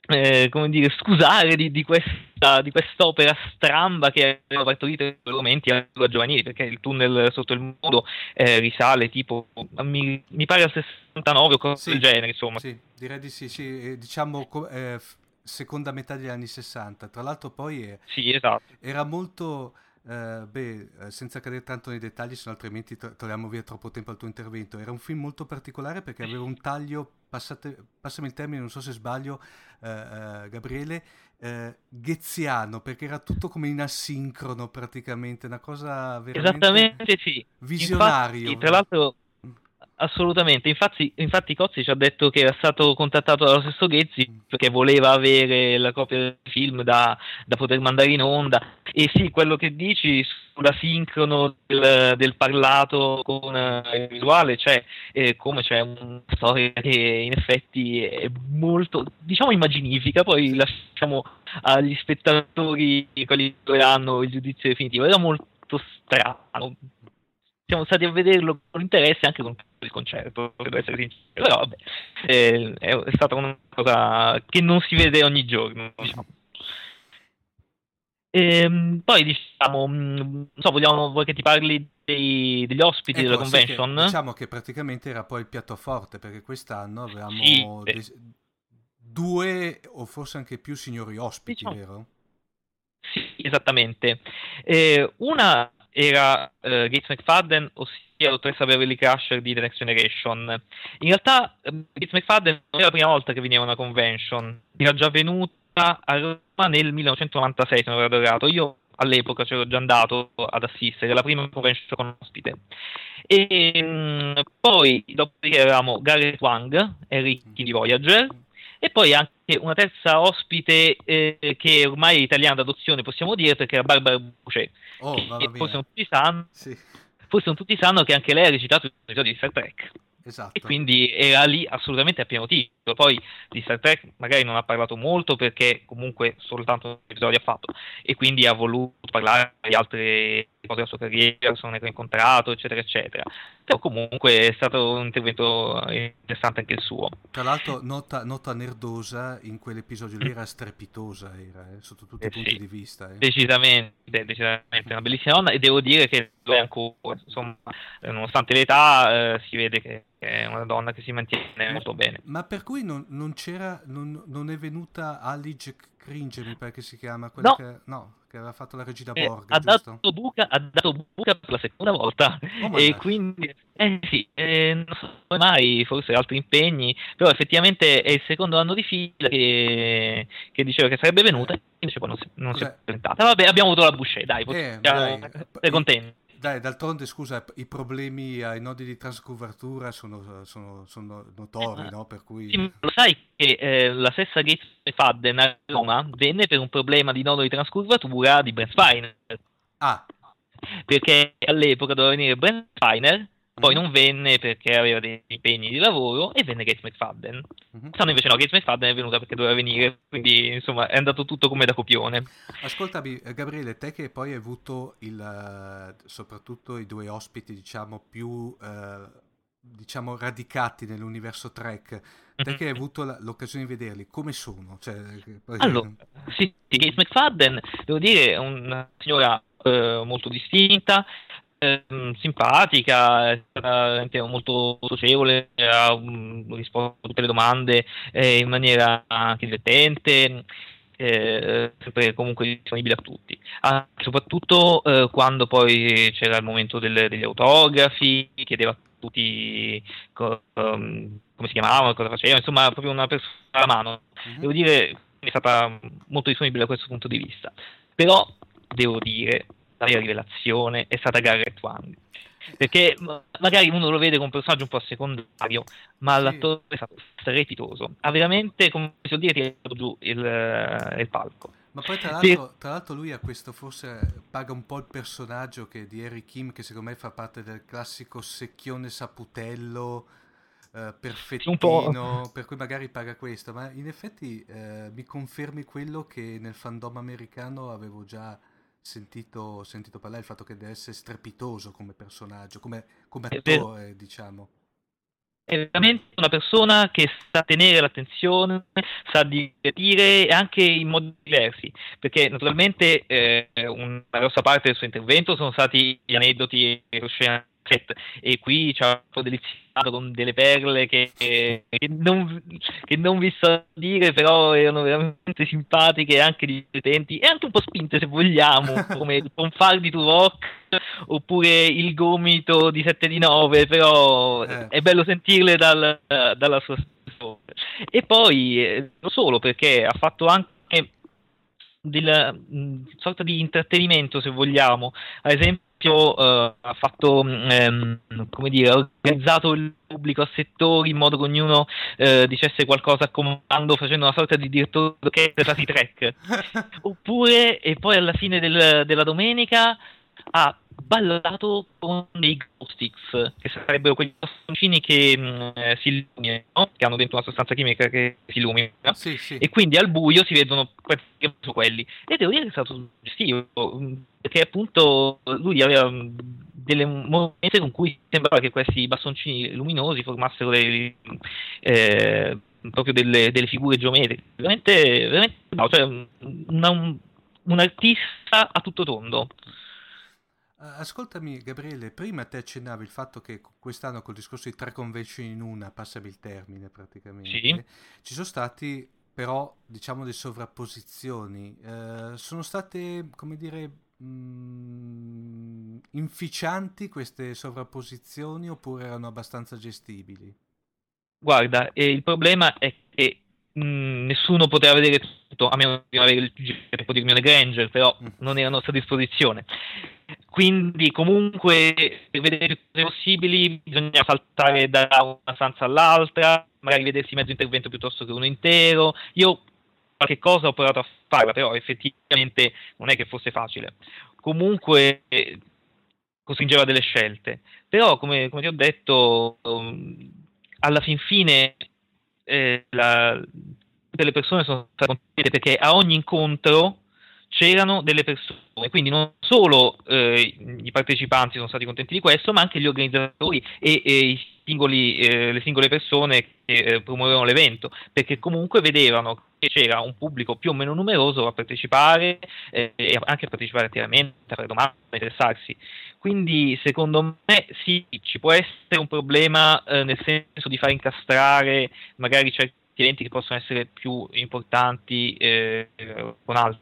eh, come dire, scusare di, di, questa, di quest'opera stramba che aveva partorito in quei momenti a giovanili, perché il tunnel sotto il mondo eh, risale tipo, mi, mi, pare al 69 o cose sì, del genere, insomma. Sì, direi di sì, sì. diciamo eh, seconda metà degli anni 60. Tra l'altro poi sì, esatto. era molto Uh, beh, uh, senza cadere tanto nei dettagli, se no altrimenti to- togliamo via troppo tempo al tuo intervento. Era un film molto particolare perché aveva un taglio, passate, passami il termine, non so se sbaglio, uh, Gabriele, gheziano, perché era tutto come in asincrono praticamente, una cosa veramente Esattamente sì. visionario. Infatti, tra l'altro Assolutamente, infatti, infatti Cozzi ci ha detto che era stato contattato dallo stesso Ghezzi perché voleva avere la copia del film da, da poter mandare in onda. E sì, quello che dici sulla sincrono del, del parlato con eh, il visuale c'è, eh, come c'è una storia che in effetti è molto, diciamo, immaginifica, poi lasciamo agli spettatori quelli che hanno il giudizio definitivo, era molto strano, siamo stati a vederlo con interesse anche con il concerto, devo essere sincero, però vabbè, è, è, stata una cosa che non si vede ogni giorno, diciamo. E, ehm, poi diciamo, mm, non so, vogliamo, vuoi che ti parli dei, degli ospiti ecco, della convention? Che, diciamo che praticamente era poi il piatto forte, perché quest'anno avevamo sì, des- due o forse anche più signori ospiti, diciamo, vero? Sì, esattamente. Eh, una era eh, Gates McFadden, ossia dottoressa Beverly Crusher di The Next Generation. In realtà Gates McFadden non era la prima volta che veniva a una convention, era già venuta a Roma nel 1996, se non vado errato. Io all'epoca c'ero già andato ad assistere, la prima convention con ospite. E mh, mm, poi, dopodiché avevamo Gareth Wang e Ricky di Voyager, e poi anche una terza ospite eh, che ormai è italiana d'adozione, possiamo dire, perché era Barbara Boucher. Oh, forse non tutti sanno. Sì. Forse non tutti sanno che anche lei ha recitato un episodio di Star Trek. Esatto. E quindi era lì assolutamente a pieno titolo. Poi di Star Trek magari non ha parlato molto perché comunque soltanto un episodio ha fatto e quindi ha voluto parlare di altre cose della sua carriera, persone che ha incontrato, eccetera, eccetera. Però comunque è stato un intervento interessante anche il suo. Tra l'altro, nota, nota nerdosa in quell'episodio lì era strepitosa, era, eh, sotto tutti eh, i punti sì. di vista. Eh. Decisamente, decisamente, una bellissima donna e devo dire che ancora, insomma, nonostante l'età, eh, si vede che è una donna che si mantiene molto bene. Ma per cui non, non c'era, non, non, è venuta Alige Cringe, mi pare che si chiama, quella no. che, no, che aveva fatto la regina eh, Borg, ha, dato buca, ha dato buca per la seconda volta. Oh, e quindi, eh sì, eh, non so mai, forse altri impegni, però effettivamente è il secondo anno di fila che, che diceva che sarebbe venuta invece poi non si, non si è presentata. Vabbè, abbiamo avuto la Boucher, dai, possiamo, eh, dai, sei contenti. Dai, d'altronde, scusa, i problemi ai nodi di trascurvatura sono, sono, sono notori, eh, no? Per cui... Sì, lo sai che eh, la stessa Gates Fadden a Roma venne per un problema di nodo di trascurvatura di Brent Spiner. Ah. Perché all'epoca doveva venire Brent Spiner Poi non venne perché aveva dei impegni di lavoro e venne Gates McFadden. Mhm. Quest'anno invece no, Gates McFadden è venuta perché doveva venire, quindi insomma è andato tutto come da copione. Ascoltami, eh, Gabriele, te che poi hai avuto il, eh, soprattutto i due ospiti, diciamo, più eh, diciamo radicati nell'universo Trek, te che hai avuto la- l'occasione di vederli, come sono? Cioè, poi- Allora, sì, sì, Gates McFadden, devo dire, è una signora eh, molto distinta, ehm, simpatica, è stata veramente molto socievole, ha mm, risposto a tutte le domande eh, in maniera anche divertente, eh, sempre comunque disponibile a tutti. Anche soprattutto eh, quando poi c'era il momento del- degli autografi, chiedeva a tutti co- um, come si chiamavano, cosa facevano, insomma, proprio una persona alla mano Mhm. devo dire è stata molto disponibile da questo punto di vista però devo dire la vera rivelazione è stata Garrett Wang. Perché ma- magari uno lo vede come un personaggio un po' secondario ma Sì. l'attore è stato strepitoso. Ha veramente come si può dire tirato giù il, eh, il palco. Ma poi tra l'altro, tra l'altro lui ha questo, forse paga un po' il personaggio che di Harry Kim, che secondo me fa parte del classico secchione saputello, eh, perfettino, per cui magari paga questo, ma in effetti eh, mi confermi quello che nel fandom americano avevo già sentito, sentito parlare, il fatto che deve essere strepitoso come personaggio, come, come attore, diciamo. è veramente una persona che sa tenere l'attenzione, sa divertire anche in modi diversi, perché naturalmente eh, una grossa parte del suo intervento sono stati gli aneddoti e lo scena set, e qui ci ha deliziato con delle perle che, che non, che non vi so dire, però erano veramente simpatiche e anche divertenti e anche un po' spinte se vogliamo, *laughs* come il Ponfardi to Rock oppure il gomito di 7 di 9, però Eh. è bello sentirle dal- dalla sua storia. E poi eh, non solo perché ha fatto anche della mh, sorta di intrattenimento se vogliamo ad esempio eh, ha fatto ehm, come dire ha organizzato il pubblico a settori in modo che ognuno eh, dicesse qualcosa a comando facendo una sorta di direttore d'orchestra di track. *laughs* Oppure e poi alla fine del- della domenica ha ballato con dei glow sticks che sarebbero quei bastoncini che mh, eh, si illuminano che hanno dentro una sostanza chimica che si illumina. Sì, sì. e quindi al buio si vedono su quelli. E devo dire che è stato suggestivo mh, perché appunto lui aveva mh, delle movenze con cui sembrava che questi bastoncini luminosi formassero dei, eh, proprio delle, delle figure geometriche. Veramente, veramente no, cioè, una- un, un artista a tutto tondo Ascoltami Gabriele, prima te accennavi il fatto che quest'anno col discorso di tre convention in una, passami il termine praticamente, Sì. ci sono stati però diciamo delle sovrapposizioni, Eh, sono state come dire mm, inficianti queste sovrapposizioni oppure erano abbastanza gestibili? Guarda, eh, il problema è che mh, nessuno poteva vedere tutto, a meno di avere il tempo di Hermione Granger, però Mm. non era a nostra disposizione. Quindi, comunque, per vedere più cose possibili, bisogna saltare da una stanza all'altra, magari vedersi mezzo intervento piuttosto che uno intero. Io qualche cosa ho provato a farla, però effettivamente non è che fosse facile. Comunque, eh, costringeva delle scelte. Però, come, come ti ho detto, um, alla fin fine eh, la- tutte le persone sono state contente perché a ogni incontro c'erano delle persone, quindi non solo eh, i partecipanti sono stati contenti di questo, ma anche gli organizzatori e, e singoli, eh, le singole persone che eh, promuovevano l'evento, perché comunque vedevano che c'era un pubblico più o meno numeroso a partecipare eh, e anche a partecipare attivamente, a fare domande, a interessarsi. Quindi secondo me sì, ci può essere un problema eh, nel senso di far incastrare magari certi eventi che possono essere più importanti eh, con altri,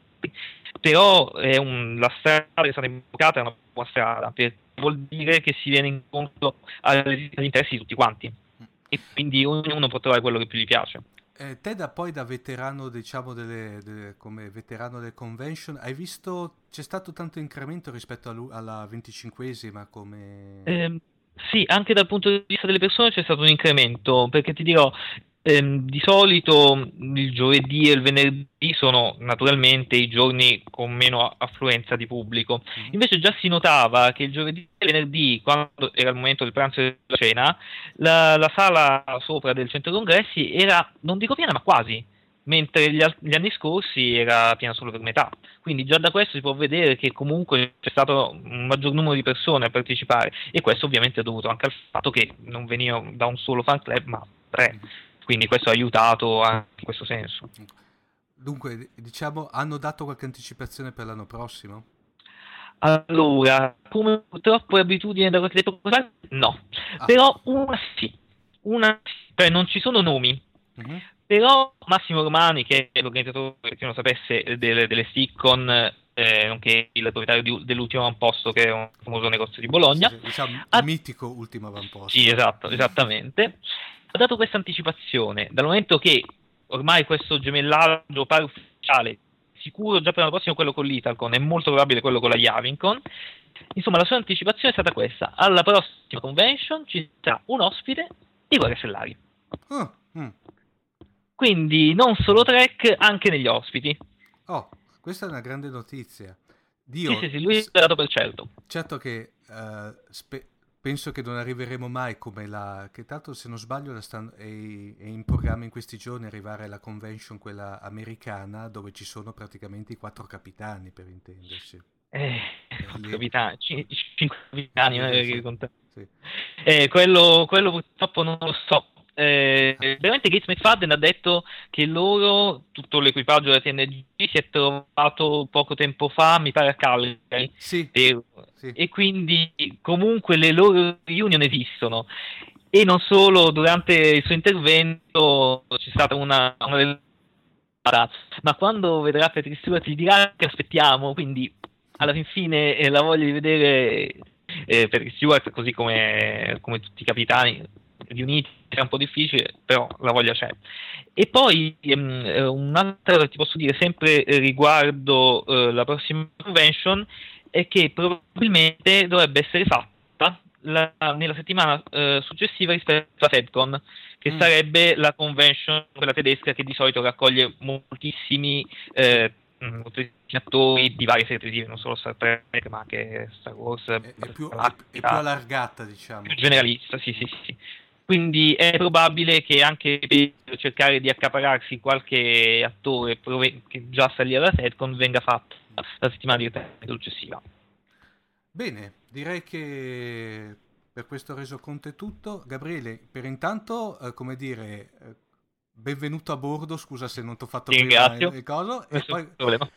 però è un- la strada che è stata invocata è una buona strada, perché vuol dire che si viene incontro agli interessi di tutti quanti. E quindi ognuno può trovare quello che più gli piace. Eh, te da poi da veterano, diciamo, delle, delle- come veterano del convention, hai visto c'è stato tanto incremento rispetto alla 25esima come... Ehm, sì, anche dal punto di vista delle persone c'è stato un incremento, perché ti dirò, Ehm, di solito il giovedì e il venerdì sono naturalmente i giorni con meno affluenza di pubblico. Mm-hmm. Invece già si notava che il giovedì e il venerdì, quando era il momento del pranzo e della cena, la, la sala sopra del centro congressi era, non dico piena, ma quasi mentre gli, gli, anni scorsi era piena solo per metà. Quindi già da questo si può vedere che comunque c'è stato un maggior numero di persone a partecipare e questo ovviamente è dovuto anche al fatto che non venivano da un solo fan club ma tre. Quindi questo ha aiutato anche in questo senso. Dunque, diciamo, hanno dato qualche anticipazione per l'anno prossimo? Allora, come purtroppo è abitudine da qualche detto no. Ah. Però una sì, una sì, cioè non ci sono nomi. Uh-huh. Però Massimo Romani, che è l'organizzatore, per chi non lo sapesse, delle, delle Sticcon, eh, nonché il proprietario di, dell'ultimo avamposto, che è un famoso negozio di Bologna. Sì, diciamo ha... mitico ultimo avamposto. Sì, esatto, esattamente. Ha dato questa anticipazione, dal momento che ormai questo gemellaggio pare ufficiale, sicuro già per l'anno prossimo quello con l'Italcon, è molto probabile quello con la Yavincon. Insomma, la sua anticipazione è stata questa. Alla prossima convention ci sarà un ospite di Guerre Stellari. Oh, mm. Quindi non solo Trek, anche negli ospiti. Oh, questa è una grande notizia. Dio, sì, sì, sì, lui è dato per certo. Certo che uh, spe- penso che non arriveremo mai come la... che tanto se non sbaglio stanno, è, in programma in questi giorni arrivare alla convention, quella americana, dove ci sono praticamente i quattro capitani, per intenderci. Eh, quattro capitani, cinque capitani, sì, sì, sì. Eh, quello, quello purtroppo non lo so eh, veramente Gates McFadden ha detto che loro, tutto l'equipaggio della TNG si è trovato poco tempo fa, mi pare a Calgary, sì, per, sì. e quindi comunque le loro reunion esistono. E non solo, durante il suo intervento c'è stata una, una ma quando vedrà Patrick Stewart gli dirà che aspettiamo, quindi alla fin fine eh, la voglia di vedere eh, Patrick Stewart, così come, come tutti i capitani, riuniti è un po' difficile, però la voglia c'è. E poi um, un'altra che ti posso dire sempre riguardo uh, la prossima convention è che probabilmente dovrebbe essere fatta la, nella settimana uh, successiva rispetto alla FedCon, che mm. sarebbe la convention, quella tedesca che di solito raccoglie moltissimi eh, moltissimi attori di varie serie televisive, non solo Star Trek, ma anche Star Wars. È, è, più, è più, allargata, diciamo. Più generalista, sì, sì, sì. Quindi è probabile che anche per cercare di accapararsi qualche attore che già sta lì alla Setcon venga fatto la settimana direttamente successiva. Bene, direi che per questo resoconto è tutto. Gabriele, per intanto, eh, come dire, eh, benvenuto a bordo, scusa se non ti ho fatto prima il coso. E poi, problema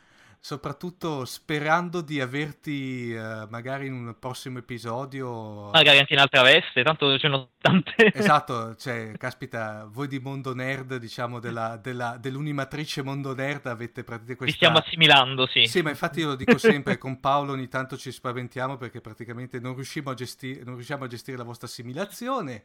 soprattutto sperando di averti uh, magari in un prossimo episodio. Magari anche in altra veste, tanto ce ne sono tante. esatto, cioè, *laughs* caspita, voi di Mondo Nerd, diciamo, della, della, dell'unimatrice Mondo Nerd avete praticamente questa... Ci stiamo assimilando, sì. Sì, ma infatti io lo dico sempre, con Paolo ogni tanto ci spaventiamo perché praticamente non riusciamo a, gesti- non riusciamo a gestire la vostra assimilazione.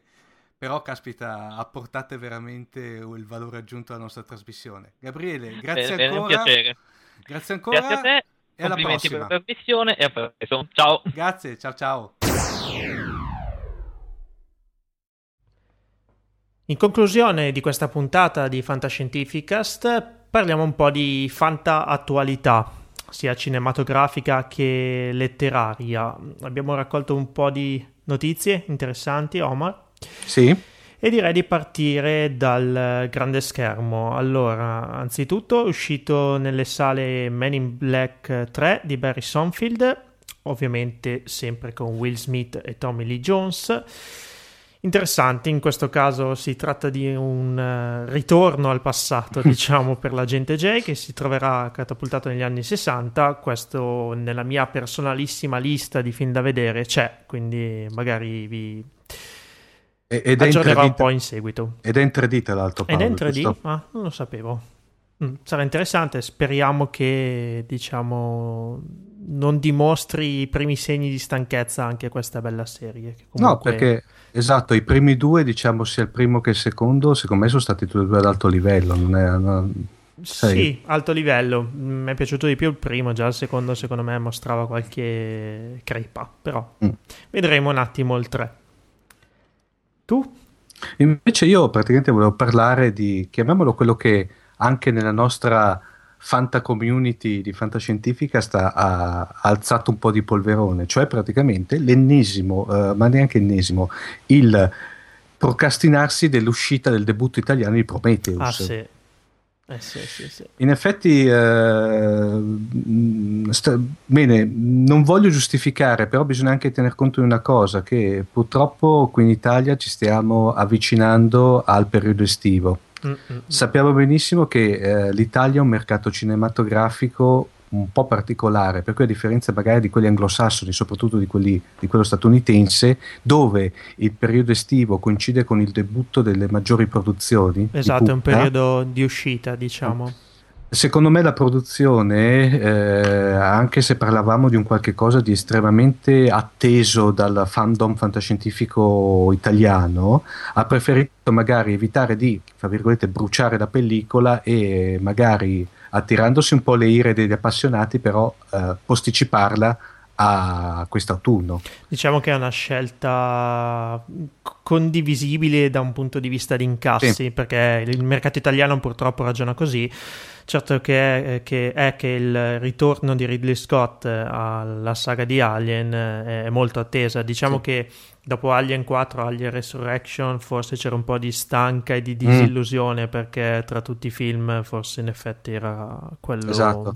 Però, caspita, apportate veramente il valore aggiunto alla nostra trasmissione. Gabriele, grazie bene, ancora. Bene, un piacere. Grazie ancora. Grazie a te. E alla prossima. per la trasmissione e a presto. Ciao. Grazie, ciao ciao. In conclusione di questa puntata di Fantascientificast parliamo un po' di fanta attualità, sia cinematografica che letteraria. Abbiamo raccolto un po' di notizie interessanti, Omar. Sì e direi di partire dal grande schermo. Allora, anzitutto è uscito nelle sale Men in Black 3 di Barry Sonfield, ovviamente sempre con Will Smith e Tommy Lee Jones. Interessante, in questo caso si tratta di un uh, ritorno al passato, *laughs* diciamo, per l'agente J che si troverà catapultato negli anni 60. Questo nella mia personalissima lista di film da vedere c'è, quindi magari vi ed aggiornerò un po' in seguito. Ed è in 3D tra l'altro. Paolo, ed è in 3D? Questo... Ah, non lo sapevo. Mm, sarà interessante, speriamo che diciamo non dimostri i primi segni di stanchezza anche questa bella serie. Comunque... No, perché esatto, i primi due, diciamo sia il primo che il secondo, secondo me sono stati tutti e due ad alto livello. Non è, non... Sì, alto livello. Mi è piaciuto di più il primo, già il secondo secondo me mostrava qualche crepa, però mm. vedremo un attimo il 3. Tu? Invece io praticamente volevo parlare di, chiamiamolo quello che anche nella nostra fanta community di fantascientifica sta, ha, ha alzato un po' di polverone, cioè praticamente l'ennesimo, eh, ma neanche ennesimo, il procrastinarsi dell'uscita del debutto italiano di Prometheus. Ah sì. Eh, sì, sì, sì. In effetti, eh, sta, bene, non voglio giustificare, però bisogna anche tener conto di una cosa, che purtroppo qui in Italia ci stiamo avvicinando al periodo estivo. Mm-mm. Sappiamo benissimo che eh, l'Italia è un mercato cinematografico un po' particolare, per cui a differenza magari di quelli anglosassoni, soprattutto di, quelli, di quello statunitense, dove il periodo estivo coincide con il debutto delle maggiori produzioni. Esatto, è un periodo di uscita, diciamo. Secondo me la produzione, eh, anche se parlavamo di un qualche cosa di estremamente atteso dal fandom fantascientifico italiano, ha preferito magari evitare di, tra virgolette, bruciare la pellicola e magari attirandosi un po' le ire degli appassionati, però eh, posticiparla a quest'autunno. Diciamo che è una scelta condivisibile da un punto di vista di incassi, sì. perché il mercato italiano purtroppo ragiona così. Certo che è, che è, che il ritorno di Ridley Scott alla saga di Alien è molto attesa. Diciamo sì. che dopo Alien 4, Alien Resurrection, forse c'era un po' di stanca e di mm. disillusione mm. perché tra tutti i film forse in effetti era quello esatto.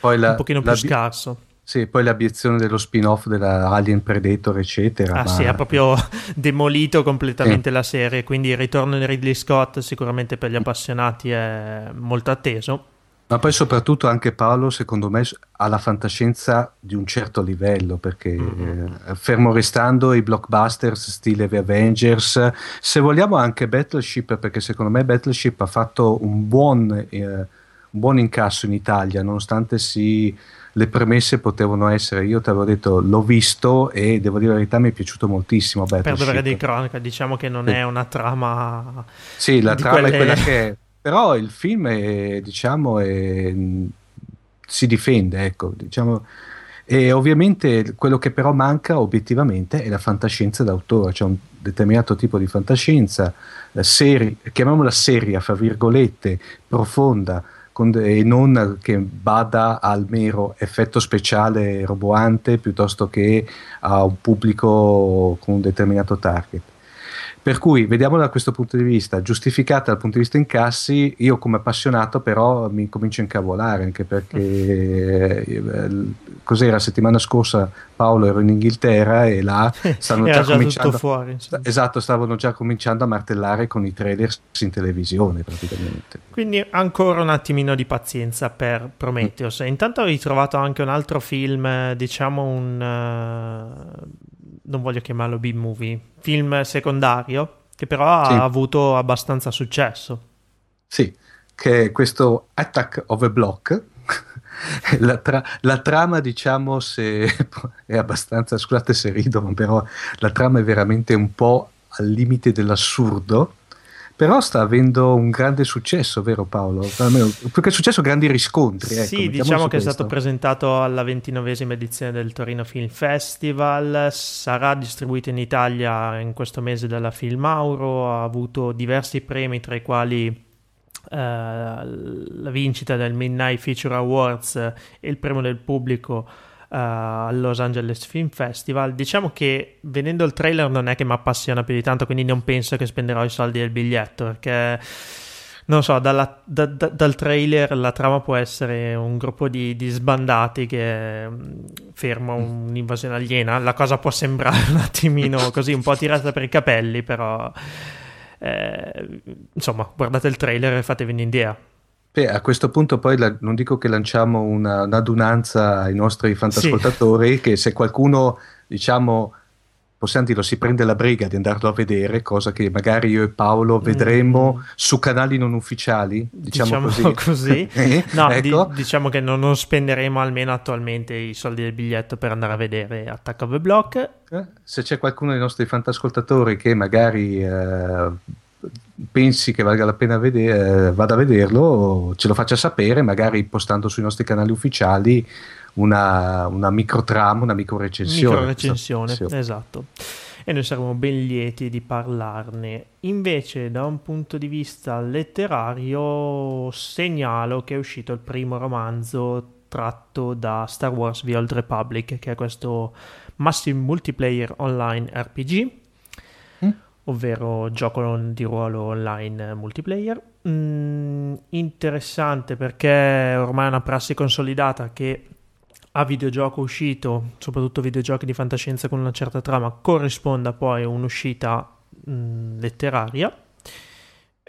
la, un pochino più la, scarso. Sì, poi l'abiezione dello spin-off della Alien Predator, eccetera. Ah, ma... sì, ha proprio *laughs* demolito completamente eh. la serie. Quindi il ritorno di Ridley Scott, sicuramente per gli appassionati, è molto atteso. Ma poi, soprattutto, anche Paolo, secondo me, ha la fantascienza di un certo livello. Perché mm-hmm. eh, fermo restando i blockbusters stile The Avengers, se vogliamo anche Battleship, perché secondo me Battleship ha fatto un buon, eh, un buon incasso in Italia, nonostante si le premesse potevano essere, io ti avevo detto, l'ho visto e devo dire la verità, mi è piaciuto moltissimo. Per dovere di cronaca, diciamo che non sì. è una trama. Sì, la trama quelle... è quella *laughs* che è, però il film è, diciamo, è, si difende, ecco, diciamo. E ovviamente quello che però manca obiettivamente è la fantascienza d'autore, cioè un determinato tipo di fantascienza, seri, chiamiamola seria, fra virgolette, profonda, e non che bada al mero effetto speciale roboante piuttosto che a un pubblico con un determinato target. Per cui vediamolo da questo punto di vista, giustificata dal punto di vista incassi, io come appassionato però mi comincio a incavolare anche perché eh, cos'era la settimana scorsa Paolo ero in Inghilterra e là *laughs* stanno già, già cominciando fuori, esatto, stavano già cominciando a martellare con i trailer in televisione praticamente. Quindi ancora un attimino di pazienza per Prometheus. Mm. Intanto ho ritrovato anche un altro film, diciamo un uh non voglio chiamarlo B-movie, film secondario, che però sì. ha avuto abbastanza successo. Sì, che è questo Attack of a Block. *laughs* la, tra- la, trama, diciamo, se *laughs* è abbastanza, scusate se rido, però la trama è veramente un po' al limite dell'assurdo però sta avendo un grande successo, vero Paolo? Più che successo, grandi riscontri. Ecco, sì, diciamo che questo. è stato presentato alla ventinovesima edizione del Torino Film Festival, sarà distribuito in Italia in questo mese dalla Filmauro, ha avuto diversi premi tra i quali Uh, la vincita del Midnight Feature Awards e il premio del pubblico uh, al Los Angeles Film Festival. Diciamo che vedendo il trailer non è che mi appassiona più di tanto, quindi non penso che spenderò i soldi del biglietto perché non so, dalla, da, da, dal trailer la trama può essere un gruppo di, di sbandati che mm, ferma un'invasione aliena. La cosa può sembrare un attimino *laughs* così, un po' tirata per i capelli, però eh, insomma, guardate il trailer e fatevi un'idea. Beh, a questo punto poi la, non dico che lanciamo una, un'adunanza ai nostri fantascoltatori, sì. che se qualcuno, diciamo, possiamo dirlo, si prende la briga di andarlo a vedere, cosa che magari io e Paolo vedremo mm. su canali non ufficiali, diciamo, diciamo così. così. *laughs* eh, no, ecco. di, diciamo che non, non, spenderemo almeno attualmente i soldi del biglietto per andare a vedere Attack of the Block. Eh, se c'è qualcuno dei nostri fantascoltatori che magari... Eh, pensi che valga la pena vedere, eh, vada a vederlo, ce lo faccia sapere, magari postando sui nostri canali ufficiali una, una micro trama, una micro recensione. Micro recensione, esatto. e noi saremo ben lieti di parlarne. Invece, da un punto di vista letterario, segnalo che è uscito il primo romanzo tratto da Star Wars The Old Republic, che è questo Massive Multiplayer Online RPG. Ovvero gioco di ruolo online multiplayer. Mm, interessante perché ormai è una prassi consolidata che a videogioco uscito, soprattutto videogiochi di fantascienza con una certa trama, corrisponda poi a un'uscita mh, mm, letteraria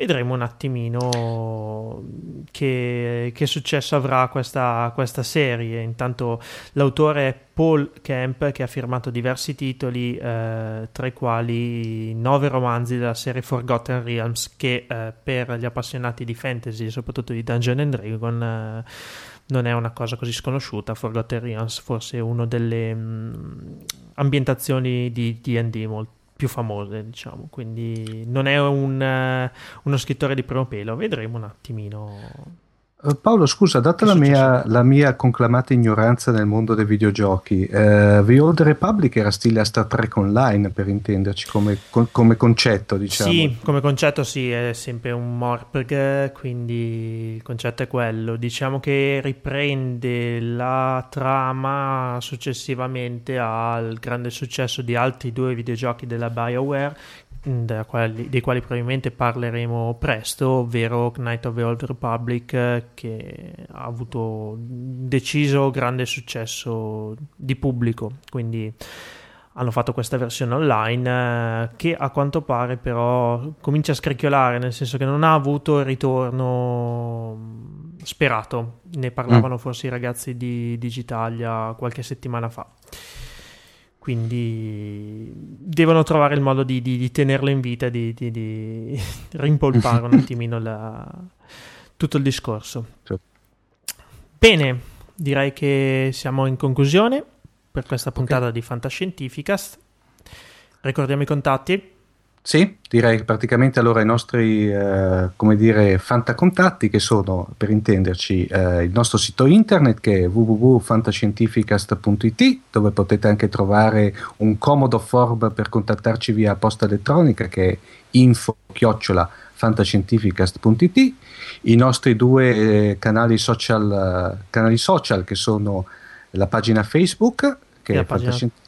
Vedremo un attimino che, che successo avrà questa, questa, serie. Intanto l'autore è Paul Kemp che ha firmato diversi titoli, eh, tra i quali nove romanzi della serie Forgotten Realms che eh, per gli appassionati di fantasy, soprattutto di Dungeon and Dragon, eh, non è una cosa così sconosciuta. Forgotten Realms forse è una delle mh, mm, ambientazioni di D&D molto più famose, diciamo. Quindi non è un, uh, uno scrittore di primo pelo, vedremo un attimino eh, Paolo, scusa, data la mia, la mia, conclamata ignoranza nel mondo dei videogiochi, eh, The Old Republic era stile a Star Trek Online, per intenderci, come, con, come, concetto, diciamo. Sì, come concetto sì, è sempre un Morpg, quindi il concetto è quello. Diciamo che riprende la trama successivamente al grande successo di altri due videogiochi della BioWare, quali, dei quali probabilmente parleremo presto, ovvero Knight of the Old Republic, che ha avuto deciso grande successo di pubblico. Quindi hanno fatto questa versione online eh, che a quanto pare però comincia a scricchiolare, nel senso che non ha avuto il ritorno sperato. Ne parlavano mm. forse i ragazzi di Digitalia qualche settimana fa quindi devono trovare il modo di, di, di tenerlo in vita, di, di *laughs* rimpolpare un *laughs* attimino la, tutto il discorso. Bene, direi che siamo in conclusione per questa puntata okay. di Fantascientificast. Ricordiamo i contatti. Sì, direi praticamente allora i nostri, eh, come dire, fantacontatti che sono, per intenderci, eh, il nostro sito internet che è www.fantascientificast.it dove potete anche trovare un comodo form per contattarci via posta elettronica che è info-fantascientificast.it i nostri due eh, canali, social, canali social che sono la pagina Facebook che è Fantascientificast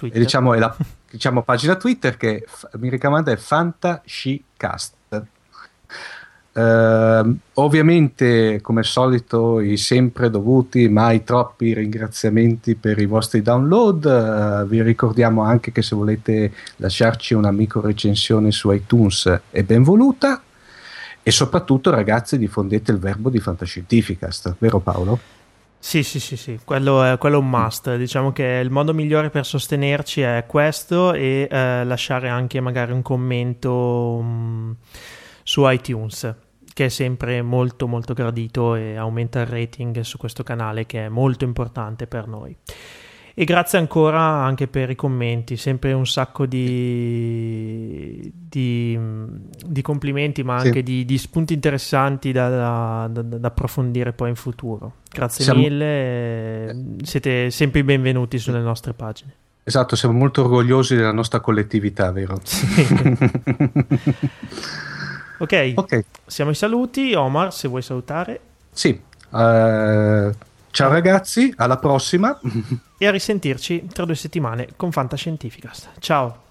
e diciamo è la *laughs* diciamo, pagina Twitter che f- mi raccomando è Fantascicast. Uh, ovviamente, come al solito, i sempre dovuti, mai troppi ringraziamenti per i vostri download. Uh, vi ricordiamo anche che se volete lasciarci una micro recensione su iTunes è benvoluta. E soprattutto, ragazzi, diffondete il verbo di Fantascientificast, vero Paolo? Sì, sì, sì, sì, quello è, quello è, un must. Diciamo che il modo migliore per sostenerci è questo e eh, lasciare anche magari un commento mm, su iTunes, che è sempre molto molto gradito e aumenta il rating su questo canale che è molto importante per noi. E grazie ancora anche per i commenti, sempre un sacco di, di, di complimenti, ma anche sì. di, di, spunti interessanti da, da, da, approfondire poi in futuro. Grazie siamo... mille, siete sempre benvenuti sulle nostre pagine. Esatto, siamo molto orgogliosi della nostra collettività, vero? *laughs* Sì. okay. ok, siamo ai saluti. Omar, se vuoi salutare. Sì, uh, Ciao ragazzi, alla prossima. E a risentirci tra due settimane con Fantascientificast. Ciao.